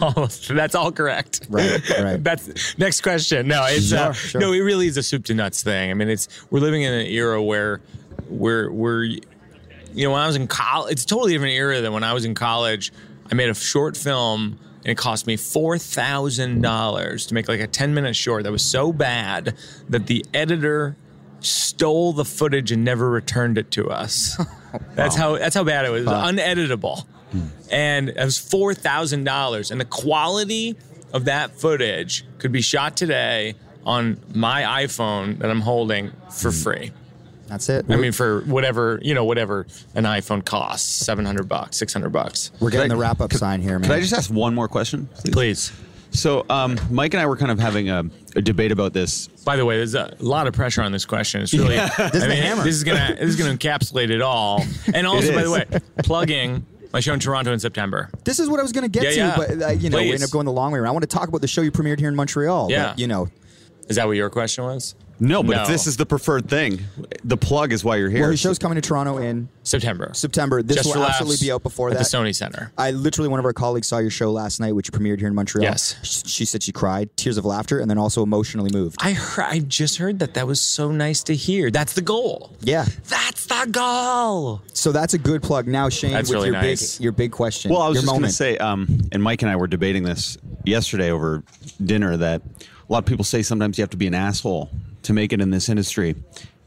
S5: that's all correct.
S1: Right, right.
S5: That's next question. No, it's uh,
S1: Sure, sure.
S5: no, it really is a soup to nuts thing. I mean, it's we're living in an era where we're we're you know when I was in college, it's a totally different era than when I was in college. I made a short film. And it cost me four thousand dollars to make like a ten minute short that was so bad that the editor stole the footage and never returned it to us. That's how that's how bad it was. It was uneditable. Hmm. And it was four thousand dollars. And the quality of that footage could be shot today on my iPhone that I'm holding for hmm. free.
S1: That's it.
S5: I mean, for whatever you know, whatever an iPhone costs, seven hundred bucks, six hundred bucks.
S1: we're getting
S7: I-
S1: the wrap up sign here, man.
S7: Can I just ask one more question? please?
S5: Please.
S7: So, um, Mike and I were kind of having a, a debate about this.
S5: By the way, there's a lot of pressure on this question. It's really
S1: This is
S5: I
S1: the
S5: mean,
S1: hammer.
S5: This is gonna this is gonna encapsulate it all. And also, by the way, plugging my show in Toronto in September.
S1: This is what I was going to get
S5: Yeah,
S1: to,
S5: yeah.
S1: but uh, you know, we end up going the long way around. I want to talk about the show you premiered here in Montreal.
S5: Yeah.
S1: but, you know,
S5: Is that what your question was?
S7: No, but
S5: No.
S7: if this is the preferred thing, the plug is why you're here.
S1: well, his show's coming to Toronto in
S5: September.
S1: September. This
S5: Just
S1: will
S5: for Laughs
S1: absolutely be out before
S5: at
S1: that.
S5: the Sony Center.
S1: I literally, one of our colleagues saw your show last night, which premiered here in Montreal.
S5: Yes.
S1: Sh- She said she cried, tears of laughter, and then also emotionally moved.
S5: I heard, I just heard that. That was so nice to hear. That's the goal.
S1: Yeah.
S5: That's the goal.
S1: So that's a good plug. Now, Shane,
S5: That's
S1: with
S5: really
S1: your
S5: nice.
S1: big your big question.
S7: Well, I was
S1: your
S7: just going to
S1: moment.
S7: say, um, and Mike and I were debating this yesterday over dinner that a lot of people say sometimes you have to be an asshole to make it in this industry.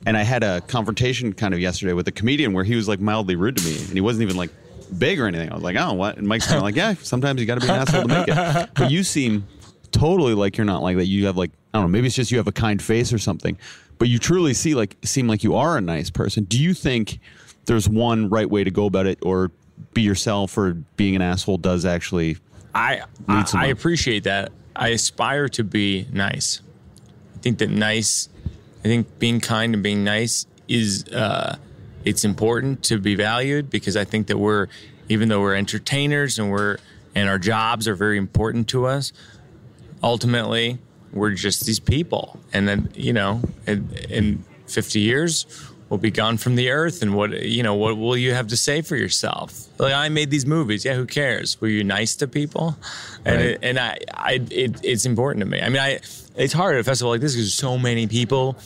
S7: And I had a confrontation kind of yesterday with a comedian where he was like mildly rude to me, and he wasn't even like big or anything. I was like, oh, what? And Mike's kind of like, yeah, sometimes you got to be an asshole to make it. But you seem totally like you're not like that. You have like, I don't know, maybe it's just you have a kind face or something. But you truly see like seem like you are a nice person. Do you think there's one right way to go about it, or be yourself, or being an asshole does actually?
S5: I I, I appreciate that. I aspire to be nice. I think that nice. I think being kind and being nice is uh, it's important to be valued because I think that we're even though we're entertainers and we're and our jobs are very important to us. Ultimately, we're just these people, and then you know, in, in fifty years. We'll be gone from the earth, and what you know? What will you have to say for yourself? Like I made these movies, yeah. Who cares? Were you nice to people? And
S7: Right.
S5: it, and I, I, it, it's important to me. I mean, I, it's hard at a festival like this because so many people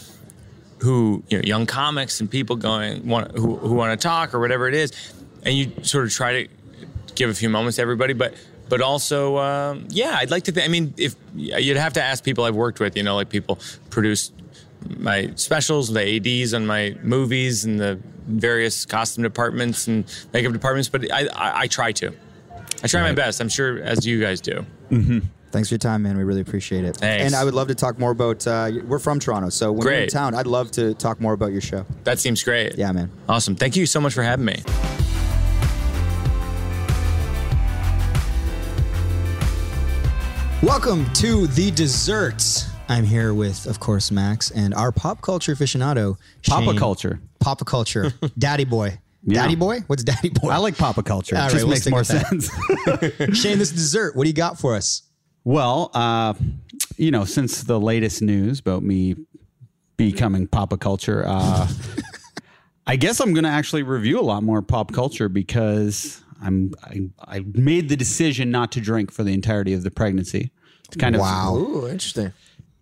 S5: who, you know, young comics and people going want who, who want to talk or whatever it is, and you sort of try to give a few moments to everybody, but but also, um, yeah, I'd like to. Th- I mean, if you'd have to ask people I've worked with, you know, like people produce my specials, the ads on my movies, and the various costume departments and makeup departments, but I, I, I try to. I try my best. I'm sure as you guys do.
S1: Thanks for your time, man. We really appreciate it.
S5: Thanks.
S1: And I would love to talk more about. Uh, we're from Toronto, so when you're in
S5: Great.
S1: town, I'd love to talk more about your show.
S5: That seems great.
S1: Yeah, man.
S5: Awesome. Thank you so much for having me.
S1: Welcome to the desserts. I'm here with, of course, Max and our pop culture aficionado,
S3: Papa
S1: Shane.
S3: culture.
S1: Papa culture, Daddy Boy.
S3: Yeah.
S1: Daddy Boy? What's Daddy Boy?
S3: I like Papa culture.
S1: All
S3: it
S1: right,
S3: just
S1: we'll
S3: makes
S1: stick
S3: more
S1: with that.
S3: sense.
S1: Shane, this dessert. What do you got for us?
S3: well, uh, you know, since the latest news about me becoming Papa culture, uh, I guess I'm going to actually review a lot more pop culture because I'm I, I made the decision not to drink for the entirety of the pregnancy. It's kind of
S1: Wow.
S2: Ooh, interesting.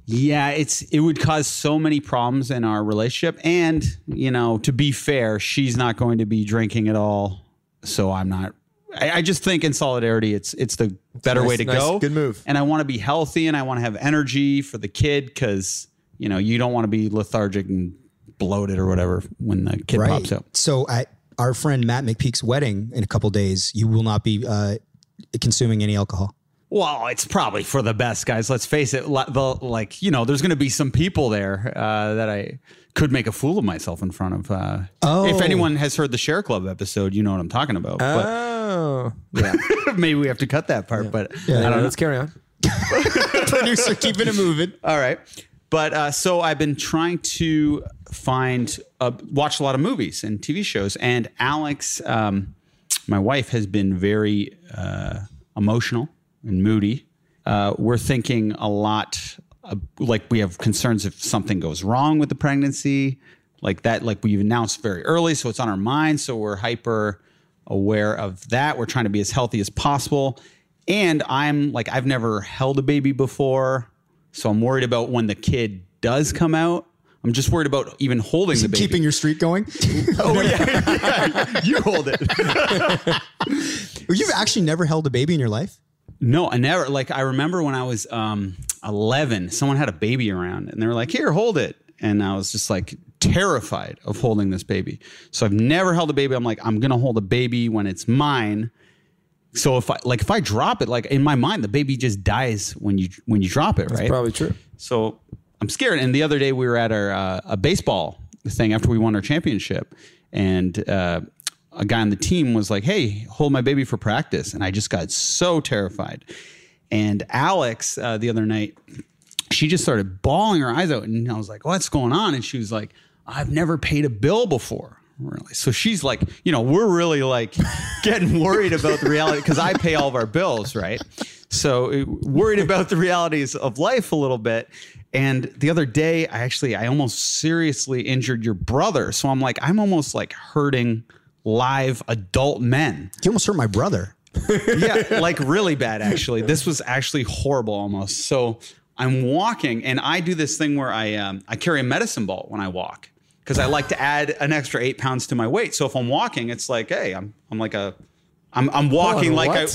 S3: Yeah, it's it would cause so many problems in our relationship. And, you know, to be fair, she's not going to be drinking at all. So I'm not I, I just think in solidarity it's it's the better
S2: Nice-
S3: way to
S2: nice-
S3: go.
S2: good move.
S3: And I want to be healthy and I want to have energy for the kid because, you know, you don't want to be lethargic and bloated or whatever when the kid pops out.
S1: So at our friend Matt McPeak's wedding in a couple days, you will not be uh, consuming any alcohol.
S3: Well, it's probably for the best, guys. Let's face it. The, like, you know, there's going to be some people there uh, that I could make a fool of myself in front of. Uh,
S1: Oh.
S3: If anyone has heard the Share Club episode, you know what I'm talking about.
S2: Oh, yeah.
S3: maybe we have to cut that part. But
S2: I
S3: I don't know.
S2: Let's carry on.
S1: Producer keeping it moving.
S3: All right. But uh, so I've been trying to find, uh, watch a lot of movies and TV shows. And Alex, um, my wife, has been very uh, emotional and moody. Uh, we're thinking a lot, uh, like we have concerns if something goes wrong with the pregnancy, like that, like we've announced very early. So it's on our mind. So we're hyper aware of that. We're trying to be as healthy as possible. And I'm like, I've never held a baby before. So I'm worried about when the kid does come out. I'm just worried about even holding the baby.
S1: Keeping your streak going.
S3: oh, yeah, yeah. You hold it.
S1: You've actually never held a baby in your life?
S3: No, I never. Like, I remember when I was um, 11, someone had a baby around and they were like, here, hold it. And I was just like terrified of holding this baby. So I've never held a baby. I'm like, I'm going to hold a baby when it's mine. So if I like if I drop it, like in my mind, the baby just dies when you when you drop it, right?
S2: Probably true.
S3: So I'm scared. And the other day we were at our uh, a baseball thing after we won our championship, and uh, a guy on the team was like, "Hey, hold my baby for practice," and I just got so terrified. And Alex uh, the other night, she just started bawling her eyes out, and I was like, "What's going on?" And she was like, "I've never paid a bill before." Really? So she's like, you know, we're really like getting worried about the reality because I pay all of our bills, right? So uh, worried about the realities of life a little bit. And the other day, I actually, I almost seriously injured your brother. So I'm like, I'm almost like hurting live adult men.
S1: You almost hurt my brother.
S3: yeah, like really bad actually. This was actually horrible almost. So I'm walking and I do this thing where I um, I carry a medicine ball when I walk because I like to add an extra eight pounds to my weight. So if I'm walking, it's like, hey, I'm I'm like a I'm I'm walking
S2: on,
S3: like I.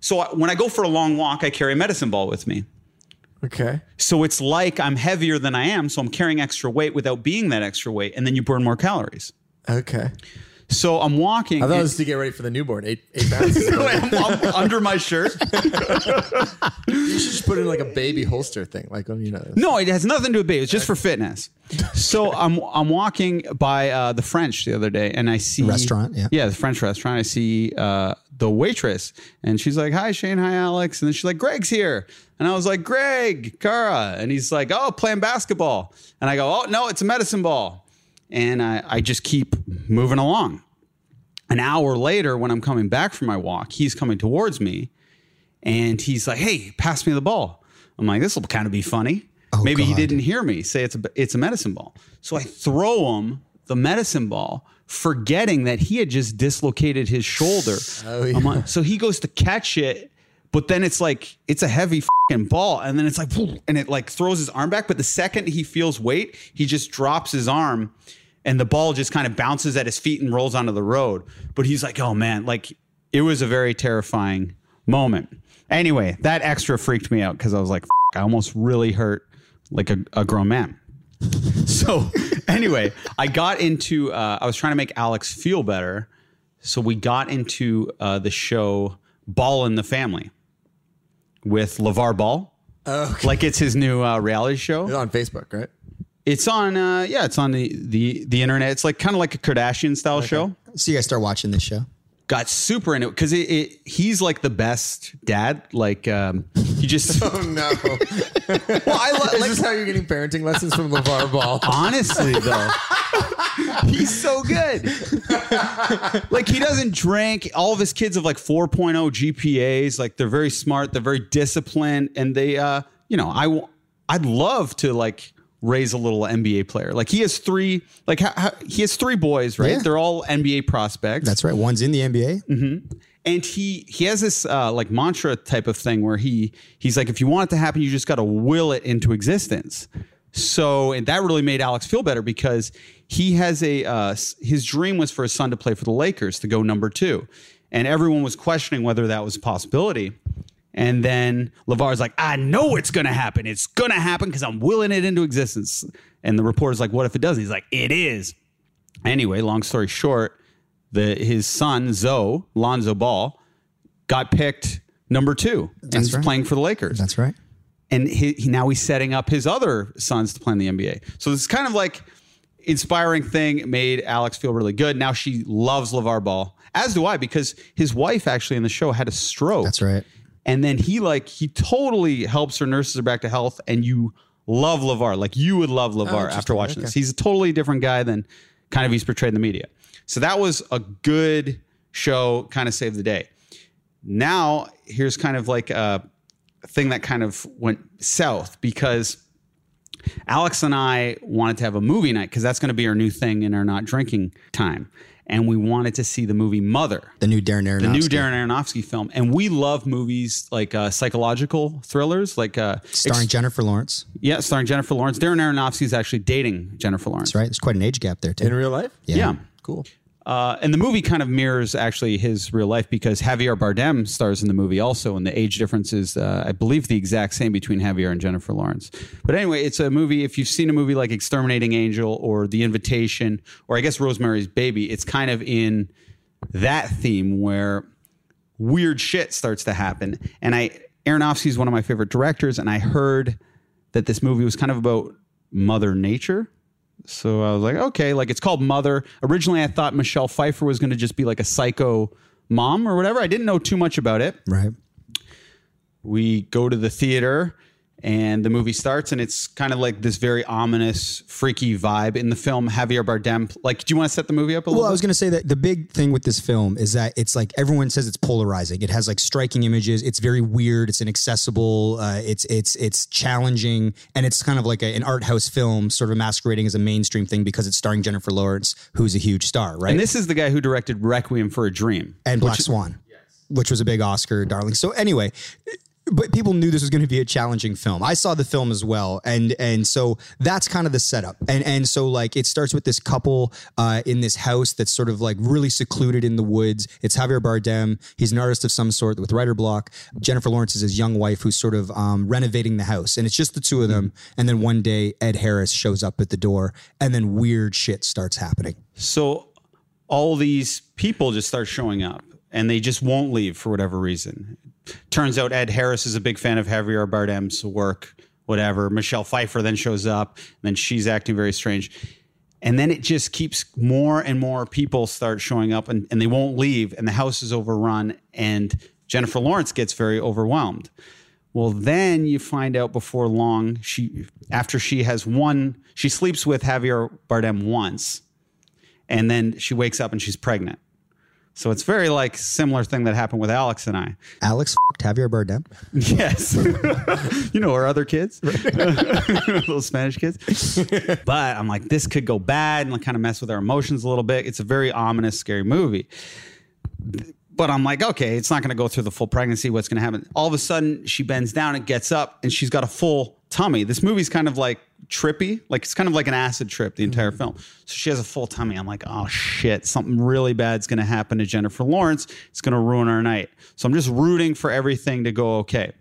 S3: So I- when I go for a long walk, I carry a medicine ball with me.
S2: Okay.
S3: So it's like I'm heavier than I am, so I'm carrying extra weight without being that extra weight, and then you burn more calories.
S2: Okay.
S3: So I'm walking.
S2: I thought it was to get ready for the newborn. Eight eight pounds.
S3: I'm, I'm under my shirt.
S2: you should just put in like a baby holster thing, like um, you know.
S3: No, it has nothing to do with baby. It's just for fitness. So I'm I'm walking by uh, the French the other day, and I see
S1: Restaurant, yeah.
S3: yeah, the French restaurant. I see uh, the waitress, and she's like, "Hi, Shane. Hi, Alex." And then she's like, "Greg's here," and I was like, "Greg, Cara," and he's like, "Oh, playing basketball," and I go, "Oh no, it's a medicine ball," and I, I just keep moving along. An hour later, when I'm coming back from my walk, he's coming towards me, and he's like, "Hey, pass me the ball." I'm like, "This will kind of be funny." Oh, Maybe he didn't hear me say it's a it's a medicine ball. So I throw him the medicine ball, forgetting that he had just dislocated his shoulder.
S2: Oh, yeah.
S3: Like- so he goes to catch it, but then it's like it's a heavy fucking ball, and then it's like, and it like throws his arm back. But the second he feels weight, he just drops his arm, and the ball just kind of bounces at his feet and rolls onto the road. But he's like, oh man, like it was a very terrifying moment. Anyway, that extra freaked me out because I was like, I almost really hurt like a, a grown man. So anyway, I got into. Uh, I was trying to make Alex feel better, so we got into uh, the show Ball in the Family with LeVar Ball.
S2: Okay.
S3: Like it's his new uh, reality show.
S2: It's on Facebook, right?
S3: It's on. Uh, yeah, it's on the the the internet. It's like kind of like a Kardashian style show.
S1: So you guys start watching this show.
S3: Got super into it because it, it. He's like the best dad. Like um, he just.
S2: Oh no!
S3: well, I lo-
S2: Is
S3: like
S2: this how you're getting parenting lessons from LeVar Ball?
S3: Honestly, though, he's so good. like he doesn't drink. All of his kids have like 4.0 GPAs. Like they're very smart. They're very disciplined, and they, uh, you know, I, w- I'd love to like raise a little NBA player. Like he has three. Like he has three boys, right?
S1: Yeah.
S3: They're all NBA prospects
S1: That's right. One's in the NBA.
S3: and he he has this uh, like mantra type of thing where he he's like if you want it to happen you just got to will it into existence so and that really made alex feel better because he has a uh, his dream was for his son to play for the lakers to go number two and everyone was questioning whether that was a possibility and then LeVar's like, I know it's going to happen. It's going to happen because I'm willing it into existence. And the reporter's like, What if it doesn't? He's like, It is. Anyway, long story short, the his son Zoe Lonzo Ball got picked number two and
S1: That's
S3: is
S1: right.
S3: playing for the Lakers.
S1: That's right.
S3: and he, he now he's setting up his other sons to play in the NBA. So this kind of like inspiring thing It made Alex feel really good. Now she loves LeVar Ball, as do I, because his wife actually in the show had a stroke.
S1: That's right.
S3: And then he like he totally helps her, nurses her back to health, and you love LeVar. Like you would love oh, LeVar after
S2: interesting.
S3: watching this. He's a totally different guy than kind of he's portrayed in the media. So that was a good show, kind of saved the day. Now here's kind of like a thing that kind of went south because Alex and I wanted to have a movie night because that's going to be our new thing in our not drinking time. And we wanted to see the movie Mother
S1: The new Darren Aronofsky.
S3: the new Darren Aronofsky film, and we love movies like uh, psychological thrillers, like uh,
S1: starring
S3: ex-
S1: Jennifer Lawrence.
S3: yeah, starring Jennifer Lawrence. Darren Aronofsky is actually dating Jennifer Lawrence,
S1: That's right. There's quite an age gap there too.
S2: In real life?
S3: Yeah.
S2: Cool.
S3: Uh, and the movie kind of mirrors actually his real life because Javier Bardem stars in the movie also, and the age difference is, uh, I believe, the exact same between Javier and Jennifer Lawrence. But anyway, it's a movie. If you've seen a movie like Exterminating Angel or The Invitation, or I guess Rosemary's Baby, it's kind of in that theme where weird shit starts to happen. And I, Aronofsky is one of my favorite directors, and I heard that this movie was kind of about Mother Nature So I was like, okay, like it's called Mother. Originally, I thought Michelle Pfeiffer was going to just be like a psycho mom or whatever. I didn't know too much about it.
S1: Right.
S3: We go to the theater and the movie starts and it's kind of like this very ominous, freaky vibe in the film. Javier Bardem, like, do you want to set the movie up a little
S1: Well, I was going to say that the big thing with this film is that it's like everyone says it's polarizing. It has like striking images. It's very weird. It's inaccessible. Uh, it's it's it's challenging, and it's kind of like a, an art house film, sort of masquerading as a mainstream thing because it's starring Jennifer Lawrence, who's a huge star, right?
S3: And this is the guy who directed Requiem for a Dream.
S1: and Black Swan, which was a big Oscar darling. So anyway, but people knew this was going to be a challenging film. I saw the film as well, and and so that's kind of the setup. And and so like it starts with this couple uh, in this house that's sort of like really secluded in the woods. It's Javier Bardem. He's an artist of some sort with writer block. Jennifer Lawrence is his young wife who's sort of um, renovating the house, and it's just the two of them. And then one day Ed Harris shows up at the door, and then weird shit starts happening.
S3: So all these people just start showing up and they just won't leave for whatever reason. Turns out Ed Harris is a big fan of Javier Bardem's work, whatever. Michelle Pfeiffer then shows up, and then she's acting very strange. And then it just keeps more and more people start showing up and, and they won't leave, and the house is overrun, and Jennifer Lawrence gets very overwhelmed. Well, then you find out before long, she after she has one, she sleeps with Javier Bardem once, and then she wakes up and she's pregnant. So it's very like similar thing that happened with Alex and I.
S1: Alex f***ed Javier Bardem.
S3: Yes. you know, our other kids, little Spanish kids. But I'm like, this could go bad and like kind of mess with our emotions a little bit. It's a very ominous, scary movie. But I'm like, okay, it's not going to go through the full pregnancy. What's going to happen? All of a sudden, she bends down and gets up and she's got a full tummy. This movie's kind of like trippy. Like it's kind of like an acid trip, the entire mm-hmm. film. So she has a full tummy. I'm like, oh shit, something really bad's going to happen to Jennifer Lawrence. It's going to ruin our night. So I'm just rooting for everything to go okay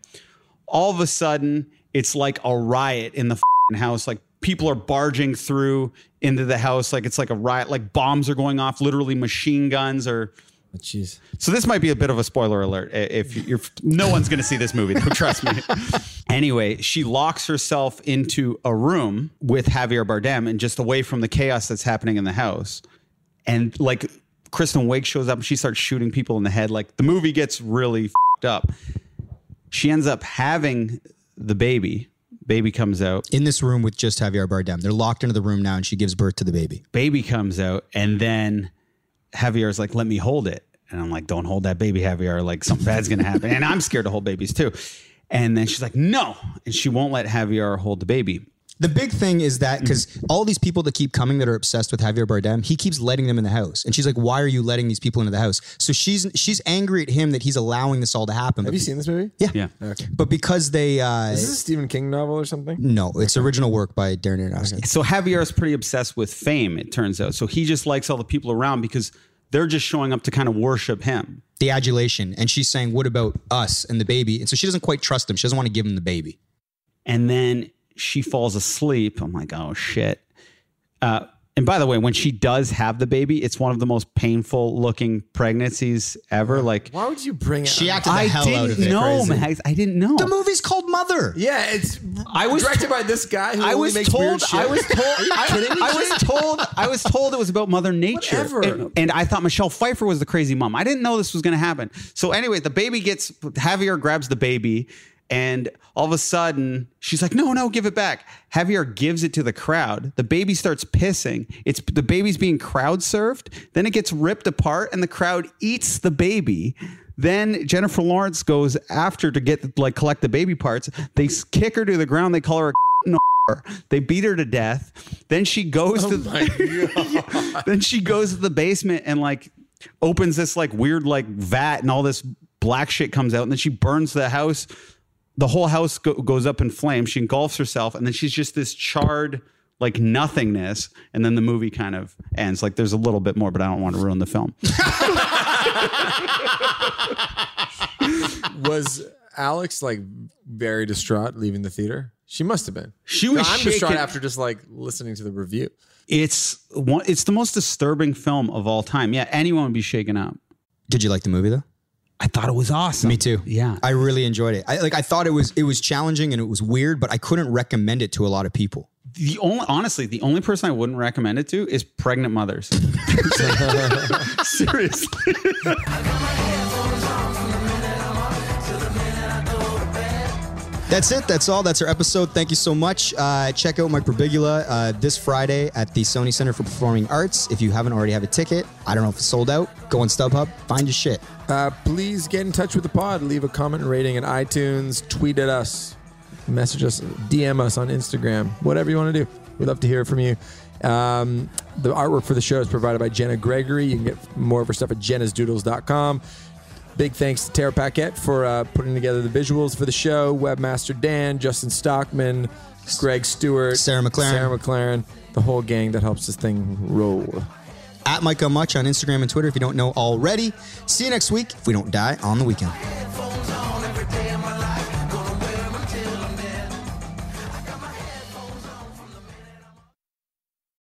S3: all of a sudden it's like a riot in the f***ing house like people are barging through into the house like it's like a riot like bombs are going off literally machine guns or Oh,
S2: jeez.
S3: so this might be a bit of a spoiler alert if you're no one's going to see this movie though, trust me anyway she locks herself into a room with javier bardem and just away from the chaos that's happening in the house and like kristen Wiig shows up and she starts shooting people in the head like the movie gets really fed up she ends up having the baby. Baby comes out.
S1: in this room with just Javier Bardem. They're locked into the room now, and she gives birth to the baby.
S3: Baby comes out, and then Javier's like, "Let me hold it," and I'm like, "Don't hold that baby, Javier. Like something bad's gonna happen." and I'm scared to hold babies too. And then she's like, "No," and she won't let Javier hold the baby.
S1: The big thing is that because all these people that keep coming that are obsessed with Javier Bardem, he keeps letting them in the house, and she's like, "Why are you letting these people into the house?" So she's she's angry at him that he's allowing this all to happen.
S2: Have you seen this movie?
S1: Yeah,
S3: Yeah.
S2: Okay.
S1: But because they uh,
S2: Is this a Stephen King novel or something?
S1: no, it's original work by Darren Aronofsky.
S3: So Javier is pretty obsessed with fame. It turns out. So he just likes all the people around because they're just showing up to kind of worship him.
S1: The adulation, and she's saying, "What about us and the baby?" And so she doesn't quite trust him. She doesn't want to give him the baby.
S3: and then she falls asleep. I'm like, oh shit. Uh, and by the way, when she does have the baby, it's one of the most painful looking pregnancies ever. Like,
S2: Why would you bring it?
S1: She
S2: up?
S1: acted the
S3: I
S1: hell out of
S3: didn't
S1: it.
S3: know, Max. I didn't know.
S1: The movie's called Mother.
S2: Yeah, it's
S3: I was
S2: directed
S3: to-
S2: by this guy who
S3: I was
S2: makes weird
S3: told.
S2: shit.
S3: I was told.
S2: Are you
S3: I,
S2: kidding me?
S3: I was told. I was told it was about Mother Nature.
S2: Whatever.
S3: And, and I thought Michelle Pfeiffer was the crazy mom. I didn't know this was going to happen. So anyway, the baby gets Javier grabs the baby, and all of a sudden she's like, "No, no, give it back." Javier gives it to the crowd. The baby starts pissing. It's the baby's being crowd served. Then it gets ripped apart, and the crowd eats the baby. Then Jennifer Lawrence goes after to get like collect the baby parts. They kick her to the ground. They call her a. They beat her to death. Then she goes oh to the, then she goes to the basement and like opens this like weird like vat and all this black shit comes out and then she burns the house. The whole house go- goes up in flames. She engulfs herself and then she's just this charred like nothingness and then the movie kind of ends. Like there's a little bit more but I don't want to ruin the film.
S2: was Alex like very distraught leaving the theater? She must have been.
S3: She was
S2: I'm distraught
S3: shaken.
S2: after just like listening to the review.
S3: It's one it's the most disturbing film of all time. Yeah, anyone would be shaken up.
S1: Did you like the movie though?
S3: I thought it was awesome.
S1: Me too.
S3: Yeah.
S1: I really enjoyed it. I like I thought it was it was challenging and it was weird, but I couldn't recommend it to a lot of people.
S3: the only honestly, the only person I wouldn't recommend it to is pregnant mothers. Seriously.
S1: That's it. That's all. That's our episode. Thank you so much. Uh, check out Mike Birbiglia uh, this Friday at the Sony Center for Performing Arts. If you haven't already have a ticket, I don't know if it's sold out. Go on StubHub, find your shit.
S2: Uh, please get in touch with the pod. Leave a comment and rating in iTunes. Tweet at us. Message us. DM us on Instagram. Whatever you want to do. We'd love to hear from you. Um, the artwork for the show is provided by Jenna Gregory. You can get more of her stuff at jennasdoodles.com. Big thanks to Tara Paquette for uh, putting together the visuals for the show. Webmaster Dan, Justin Stockman, Greg Stewart,
S1: Sarah McLaren.
S2: Sarah McLaren, the whole gang that helps this thing roll.
S1: At Mike Much on Instagram and Twitter if you don't know already. See you next week if we don't die on the weekend.